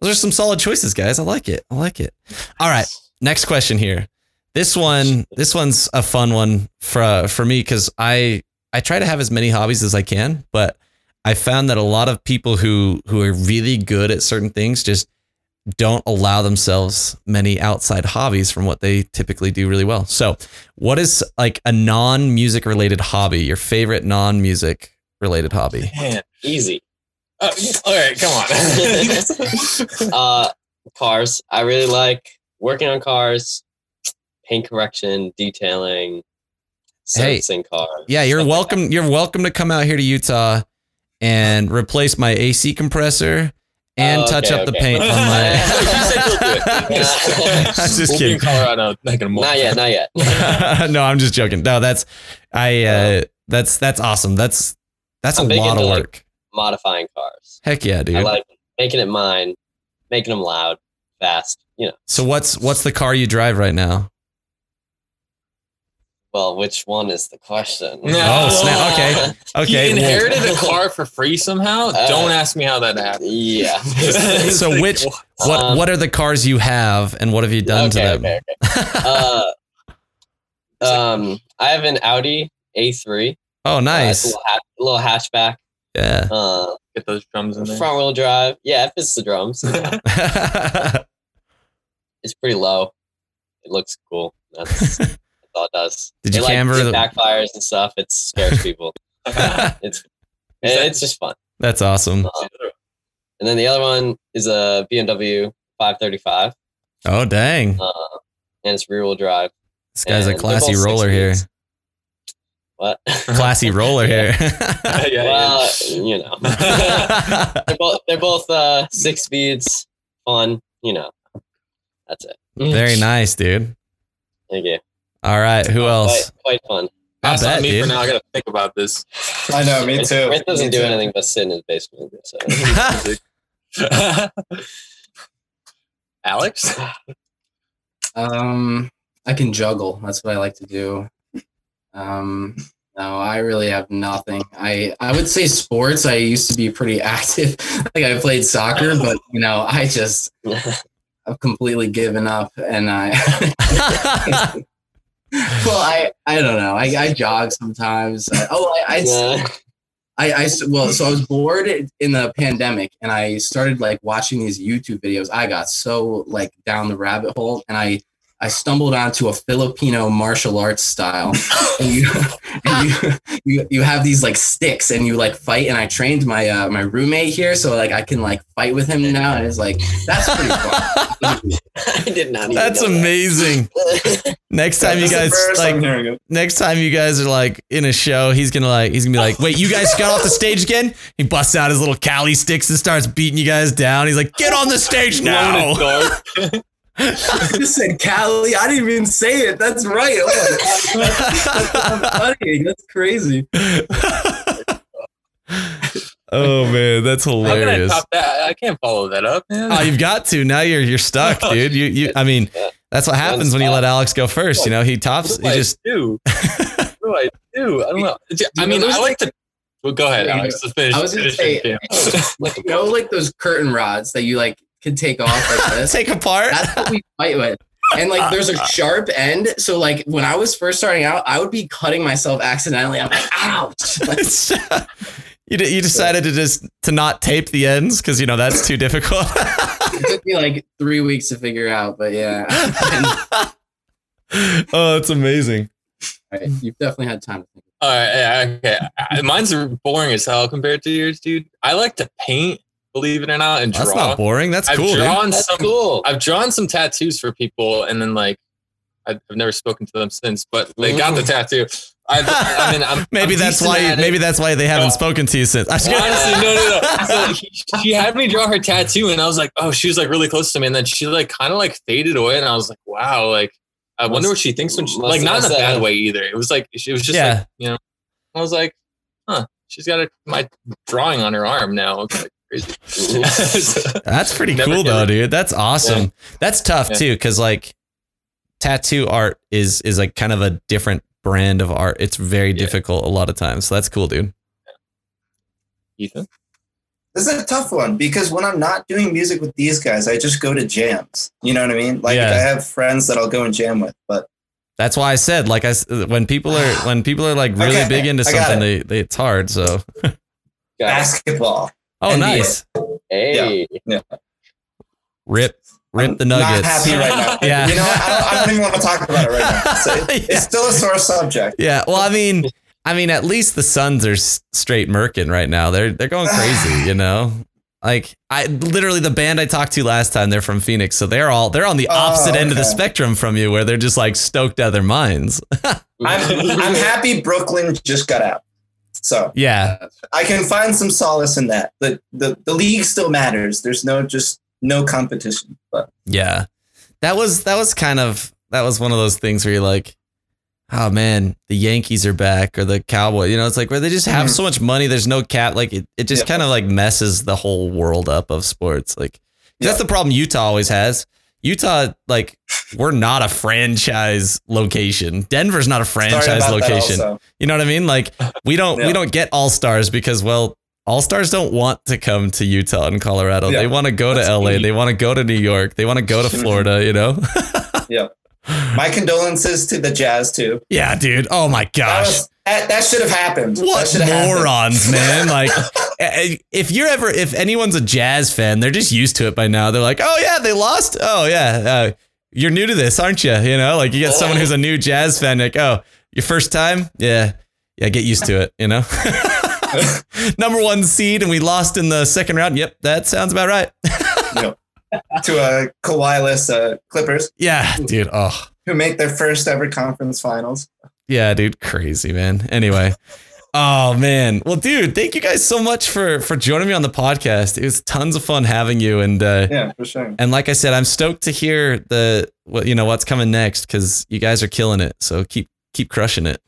those are some solid choices, guys. I like it. I like it. All right, next question here. This one, this one's a fun one for for me because I I try to have as many hobbies as I can, but I found that a lot of people who who are really good at certain things just don't allow themselves many outside hobbies from what they typically do really well. So, what is like a non-music related hobby? Your favorite non-music related hobby? Man. Easy. Uh, all right, come on. Uh, cars. I really like working on cars, paint correction, detailing, Hey, servicing cars. Yeah, you're stuff like welcome. You're welcome to come out here to Utah and replace my AC compressor and Oh, touch okay, up the paint on my. said you'll do it. that. I'm just we'll be in kidding. Colorado like in a month. not yet, not yet. no, I'm just joking. No, that's I. Uh, that's that's awesome. That's that's a I'm big lot of into, like, work. Modifying cars. Heck yeah, dude. I like making it mine, making them loud, fast. You know. so what's what's the car you drive right now? Well, which one is the question? No. Oh, snap. Okay. Okay. he well- inherited a car for free somehow. Uh, Don't ask me how that happened. Yeah. So which- what Um, what are the cars you have and what have you done okay, to them? okay, okay. Uh, um, I have an Audi A3. oh, Uh, nice. a little, ha- little hatchback. yeah. Uh, Get those drums in there. front wheel drive. Yeah, it fits the drums. it's pretty low. It looks cool. That's, that's all it does. Did you it, like, camber it the- backfires and stuff. It scares people. it's it's just fun. That's awesome. Uh, and then the other one is a BMW 535, Oh dang. uh, and it's rear wheel drive. This guy's a and they're classy roller here. What? Classy roller here. yeah, yeah. well, you know, they're both they're both uh, six speeds, fun. You know, that's it. Very nice, dude. Thank you. All right, who else? Quite, quite fun. I Pass on bet, me dude. for now. I gotta think about this. I know, me too. Rick doesn't Me do too. anything but sit in his basement. So. Alex? Um, I can juggle. That's what I like to do. Um, no, I really have nothing. I I would say sports. I used to be pretty active. like I played soccer, but you know, I just I've completely given up, and I well, I I don't know. I, I jog sometimes. I, oh, I, I Yeah. I, I well, so I was bored in the pandemic, and I started like watching these YouTube videos. I got so like down the rabbit hole, and I I stumbled onto a Filipino martial arts style. and you, and you, you, you have these like sticks and you like fight. And I trained my uh, my roommate here, so like I can like fight with him now. And it's like that's pretty fun. I did not. That's know that. amazing. Next time you That's the guys like I'm hearing it. next time you guys are like in a show, he's gonna like he's gonna be like, wait, you guys got off the stage again? He busts out his little Kali sticks and starts beating you guys down. He's like, get on the stage now. I just said Kali. I didn't even say it. That's right. Oh my God. That's funny. That's crazy. oh man, that's How can I hilarious. top that? I can't follow that up, man. Oh, you've got to. Now you're you're stuck, oh, dude. You you I mean, that's what happens when you let Alex go first. You know, he tops what he do I just do? what do I do? I don't know. I mean, I those like to. Well, go ahead. Yeah, I'm finish. I was gonna finish say- Like you know, like those curtain rods that you like can take off like this. take apart. That's what we fight with. And like there's a sharp end. So like when I was first starting out, I would be cutting myself accidentally. I'm like, ouch. Uh, you de- you decided to just to not tape the ends because you know that's too difficult. it took me like three weeks to figure out, but yeah. Oh, it's amazing. right, you've definitely had time to think. All right, yeah, okay. Mine's boring as hell compared to yours, dude. I like to paint, believe it or not, and draw. That's not boring. That's I've cool, dude. drawn That's some. cool. I've drawn some tattoos for people, and then like, I've I've never spoken to them since, but they got the tattoo. I've, I mean, I'm, maybe I'm that's why. at. Maybe that's why they haven't No. spoken to you since. I'm just kidding. Honestly, no, no, no. So he- she had me draw her tattoo, and I was like, oh, she was like really close to me, and then she like kind of like faded away, and I was like, wow, like I wonder what she thinks when she like not in a bad way either. It was like it was just Yeah. like you know, I was like, huh, she's got a, my drawing on her arm now. It's like crazy. So- That's pretty Never cool get though, it. dude. That's awesome. That's tough Yeah. too, because like tattoo art is is like kind of a different brand of art. It's very Yeah. difficult a lot of times. So that's cool, dude. Ethan, This is a tough one because when I'm not doing music with these guys, I just go to jams. You know what I mean? Like Yeah. I have friends that I'll go and jam with, but That's why I said like I when people are when people are like really Okay, big into I got something, they, they it's hard. So basketball. Oh, NBA. nice. Hey, Rip rip I'm the Nuggets. Not happy right now. Yeah. You know? I don't, I don't even want to talk about it right now. So it- Yeah. It's still a sore subject. Yeah, well, I mean, I mean, at least the Suns are straight merkin right now. They're they're going crazy, you know. Like I literally the band I talked to last time, they're from Phoenix, so they're all they're on the Oh, opposite end of the spectrum from you, where they're just like stoked out of their minds. I'm, I'm happy Brooklyn just got out. So yeah, I can find some solace in that. The, the the league still matters. There's no just no competition. But yeah. That was that was kind of that was one of those things where you're like, oh man, the Yankees are back or the Cowboys. You know, it's like where they just have Mhm. so much money. There's no cap. Like it, it just Yeah. kind of like messes the whole world up of sports. Like that's the problem Utah always has. Utah, like, we're not a franchise location. Denver's not a franchise location. You know what I mean? Like, we don't we don't get all stars because well, all stars don't want to come to Utah and Colorado. Yeah. They want to go to That's LA. neat. They want to go to New York. They want to go to Florida. You know? yeah. My condolences to the Jazz too. yeah, dude. Oh my That, gosh. was, that, that should have happened. What have happened. morons, man! Like, if you're ever, if anyone's a jazz fan, they're just used to it by now. They're like, oh yeah, they lost. Oh yeah, uh, you're new to this, aren't you? You know, like you get someone who's a new jazz fan, like, oh, your first time, yeah, yeah, get used to it. You know, number one seed, and we lost in the second round. Yep, that sounds about right. to a Kawhi-less uh, Clippers yeah, dude. Oh, who make their first ever conference finals. Yeah, dude, crazy man. Anyway, oh man. Well, dude, thank you guys so much for for joining me on the podcast. It was tons of fun having you, and uh, Yeah, for sure. and like I said, I'm stoked to hear the what you know what's coming next because you guys are killing it. So keep keep crushing it.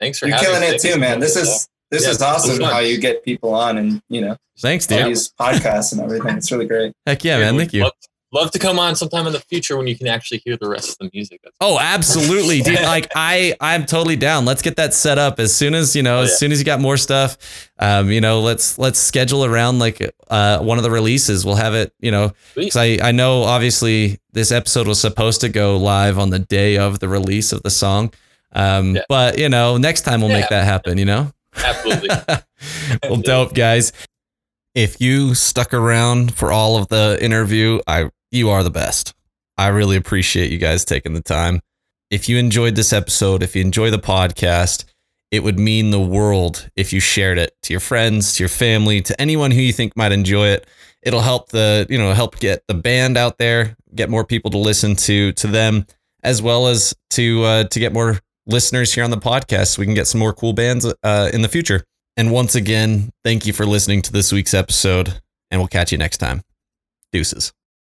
thanks for You're having killing it too, man. This is this Yeah, is awesome how you get people on and you know Thanks, all these podcasts and everything. It's really great. Heck yeah, man. Thank you. Love, to come on sometime in the future when you can actually hear the rest of the music. That's Oh, absolutely, dude. Like I, I'm totally down. Let's get that set up as soon as you know. Oh, As soon as you got more stuff, um, you know, let's let's schedule around like uh one of the releases. We'll have it, you know, because I I know obviously this episode was supposed to go live on the day of the release of the song, um, Yeah. but you know, next time we'll make that happen. You know. absolutely. well, dope, guys. If you stuck around for all of the interview, I you are the best. I really appreciate you guys taking the time. If you enjoyed this episode, if you enjoy the podcast, it would mean the world if you shared it to your friends, to your family, to anyone who you think might enjoy it. It'll help the, you know, help get the band out there, get more people to listen to to them, as well as to uh, to get more listeners here on the podcast so we can get some more cool bands uh, in the future. And once again, thank you for listening to this week's episode, and we'll catch you next time. Deuces.